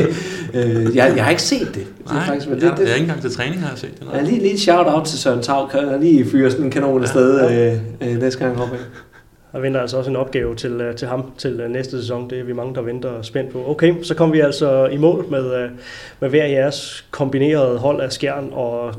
øh, jeg, jeg har ikke set det. Nej, faktisk, men det, det, det, er ikke engang til træning, har jeg set det. Ja, lige, lige et shout-out til Søren Tav, kan jeg lige fyre sådan en kanon afsted ja. øh, øh, næste gang op Der venter altså også en opgave til, øh, til ham til øh, næste sæson. Det er vi mange, der venter spændt på. Okay, så kommer vi altså i mål med, øh, med hver jeres kombinerede hold af Skjern og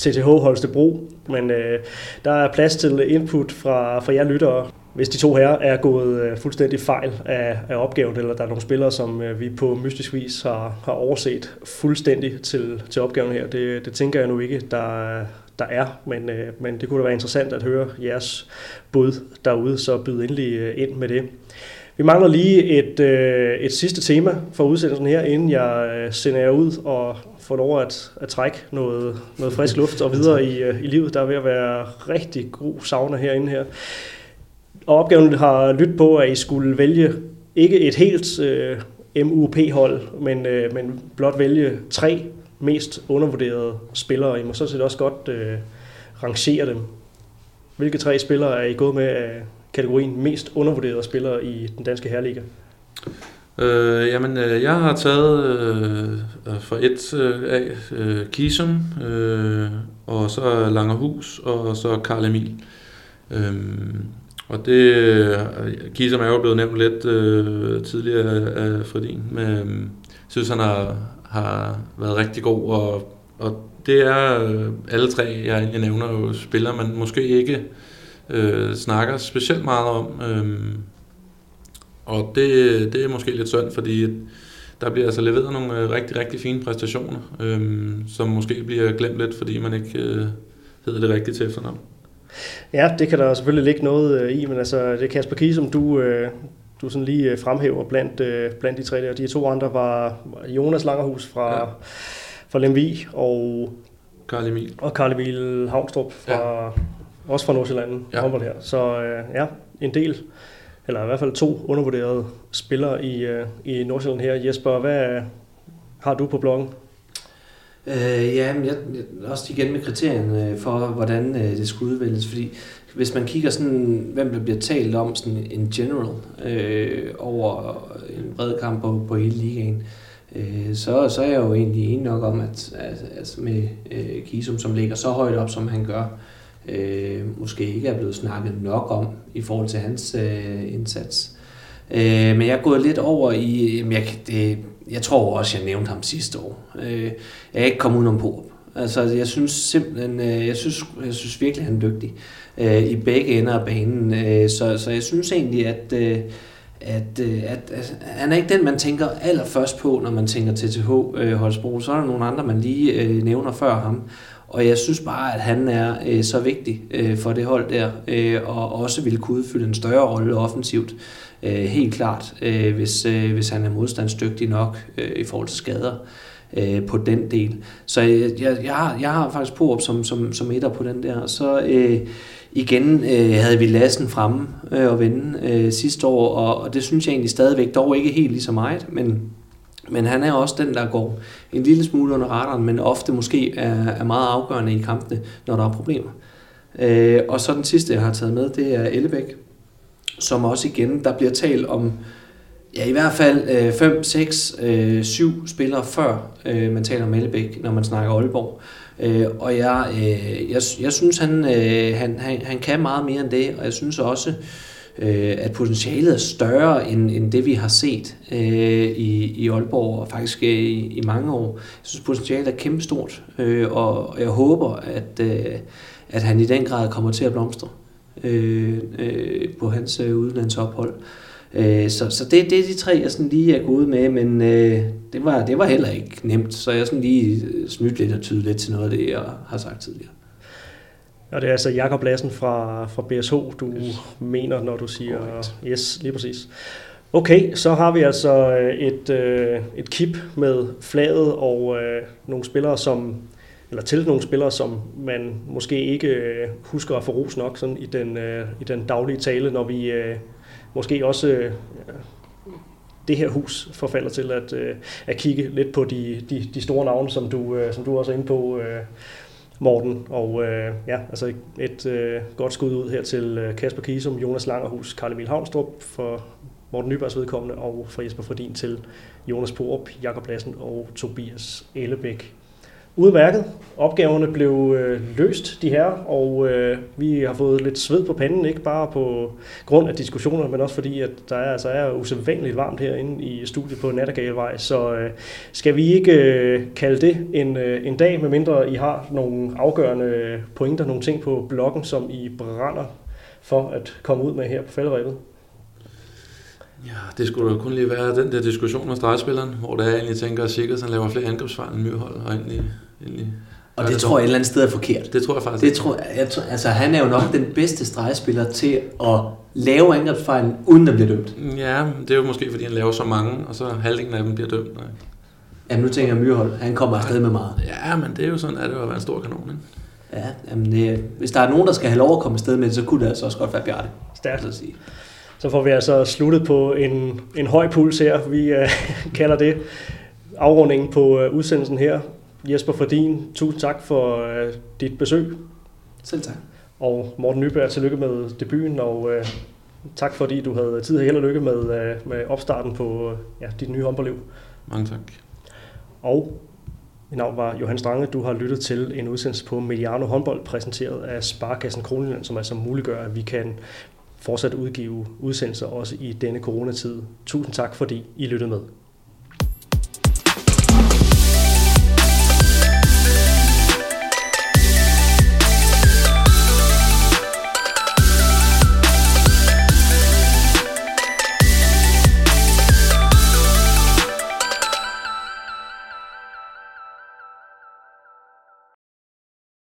TTH Holstebro. Men øh, der er plads til input fra, fra jer lyttere, hvis de to her er gået øh, fuldstændig fejl af, af opgaven, eller der er nogle spillere, som øh, vi på mystisk vis har, har overset fuldstændig til, til opgaven her. Det, det tænker jeg nu ikke, der, der er, men, øh, men det kunne da være interessant at høre jeres bud derude, så byd endelig øh, ind med det. Vi mangler lige et, øh, et sidste tema for udsendelsen her, inden jeg øh, sender jer ud og får lov at, at trække noget, noget frisk luft og videre i, øh, i livet. Der er ved at være rigtig god sauna herinde her. Og opgaven har lyttet på, at I skulle vælge ikke et helt øh, MUP-hold, men, øh, men blot vælge tre mest undervurderede spillere. I må så set også godt øh, rangere dem. Hvilke tre spillere er I gået med af kategorien mest undervurderede spillere i den danske herreliga? Øh, jamen, øh, jeg har taget øh, øh for et øh, af øh, Kisum, øh, og så Langerhus, og så Karl Emil. Øh, og det, øh, Kisum er jo blevet nævnt lidt øh, tidligere af Fredin, men øh, jeg synes, han har, har været rigtig god og og det er øh, alle tre, jeg egentlig nævner jo spillere, man måske ikke øh, snakker specielt meget om. Øh, og det, det er måske lidt synd, fordi der bliver altså leveret nogle øh, rigtig, rigtig fine præstationer, øh, som måske bliver glemt lidt, fordi man ikke øh, hedder det rigtigt til efternavn. Ja, det kan der selvfølgelig ligge noget øh, i, men altså det er Kasper Kie, som du, øh, du sådan lige fremhæver blandt, blandt de tre der. De to andre var Jonas Langerhus fra, ja. fra Lemvi og Karl Emil. Og Karl Emil Havnstrup fra, ja. også fra Nordsjælland. Ja. Her. Så ja, en del eller i hvert fald to undervurderede spillere i, øh, i Nordsjælland her. Jesper, hvad har du på bloggen? Øh, ja, men jeg, også igen med kriterierne øh, for, hvordan øh, det skulle udvælges, fordi hvis man kigger sådan, hvem der bliver talt om sådan in general øh, over en bred kamp på, på hele ligaen, øh, så, så er jeg jo egentlig enig nok om, at, at, at med øh, Kisum, som ligger så højt op, som han gør, øh, Øh, måske ikke er blevet snakket nok om i forhold til hans øh, indsats. Øh, men jeg er gået lidt over i, jamen jeg, det, jeg tror også, jeg nævnte ham sidste år. Øh, jeg er ikke kommet udenom på. Altså, jeg synes simpelthen, øh, jeg synes, jeg synes virkelig, han er dygtig øh, i begge ender af banen. Øh, så, så jeg synes egentlig, at, øh, at, øh, at, at han er ikke den, man tænker allerførst på, når man tænker TTH øh, Holstebro. Så er der nogle andre, man lige øh, nævner før ham. Og jeg synes bare, at han er øh, så vigtig øh, for det hold der, øh, og også vil kunne udfylde en større rolle offensivt. Øh, helt klart, øh, hvis, øh, hvis han er modstandsdygtig nok øh, i forhold til skader øh, på den del. Så jeg, jeg, jeg, har, jeg har faktisk på op som, som, som etter på den der. Så øh, igen øh, havde vi Lassen fremme øh, og vende øh, sidste år, og, og det synes jeg egentlig stadigvæk, dog ikke helt lige så meget, men men han er også den, der går en lille smule under radaren, men ofte måske er, er meget afgørende i kampene, når der er problemer. Øh, og så den sidste, jeg har taget med, det er Ellebæk, som også igen, der bliver talt om ja, i hvert fald 5, 6, 7 spillere før øh, man taler om Ellebæk, når man snakker Aalborg. Øh, og jeg, øh, jeg, jeg synes, han, øh, han, han, han kan meget mere end det, og jeg synes også, øh, øh, at potentialet er større end, end det, vi har set øh, i, i Aalborg, og faktisk øh, i, i mange år. Jeg synes, potentialet er kæmpestort, øh, og jeg håber, at, øh, at han i den grad kommer til at blomstre øh, øh, på hans øh, udlandsophold. Øh, så, så det, det er de tre, jeg sådan lige er gået med, men øh, det, var, det var heller ikke nemt, så jeg sådan lige snydt lidt og tydet lidt til noget af det, jeg har sagt tidligere. Og det er altså Jakob Lassen fra, fra BSH, du yes. mener, når du siger... Correct. Yes, lige præcis. Okay, så har vi altså øh, et, øh, et kip med flaget og øh, nogle spillere, som eller til nogle spillere, som man måske ikke øh, husker at få ros nok sådan i, den, øh, i den daglige tale, når vi øh, måske også øh, det her hus forfalder til at, øh, at kigge lidt på de, de, de store navne, som du, øh, som du også er inde på, øh, Morten. Og øh, ja, altså et øh, godt skud ud her til øh, Kasper Kisum, Jonas Langerhus, Karl Emil Havnstrup for Morten Nybergs vedkommende, og fra Jesper Fordin til Jonas Porup, Jakob Lassen og Tobias Ellebæk udmærket. Opgaverne blev øh, løst, de her, og øh, vi har fået lidt sved på panden, ikke bare på grund af diskussioner, men også fordi, at der er, altså er usædvanligt varmt herinde i studiet på Nattergalevej, så øh, skal vi ikke øh, kalde det en, øh, en dag, medmindre I har nogle afgørende pointer, nogle ting på bloggen, som I brænder for at komme ud med her på faldrebet? Ja, det skulle da kun lige være den der diskussion med stregspilleren, hvor der er egentlig tænker, at Sigurdsson laver flere angrebsfejl end Myrhold, og egentlig, egentlig og det, det tror jeg et eller andet sted er forkert. Det tror jeg faktisk det tror, jeg, jeg tror, altså, Han er jo nok den bedste stregspiller til at lave angrebsfejl, uden at blive dømt. Ja, det er jo måske, fordi han laver så mange, og så halvdelen af dem bliver dømt. Nej. Ja, nu tænker jeg Myrhold. Han kommer afsted med meget. Ja, men det er jo sådan, at det var en stor kanon. Ikke? Ja, jamen det, hvis der er nogen, der skal have lov at komme afsted med det, så kunne det altså også godt være Bjarne. Stærkt at sige. Så får vi altså sluttet på en, en høj puls her. Vi uh, kalder det afrundingen på uh, udsendelsen her. Jesper Fordin, tusind tak for uh, dit besøg. Selv tak. Og Morten Nyberg, tillykke med debuten, og uh, tak fordi du havde tid og held og lykke med, uh, med opstarten på uh, ja, dit nye håndboldliv. Mange tak. Og mit navn var Johan Strange. Du har lyttet til en udsendelse på Mediano håndbold, præsenteret af Sparkassen Kronjylland, som altså muliggør, at vi kan fortsat udgive udsendelser også i denne coronatid. Tusind tak, fordi I lyttede med.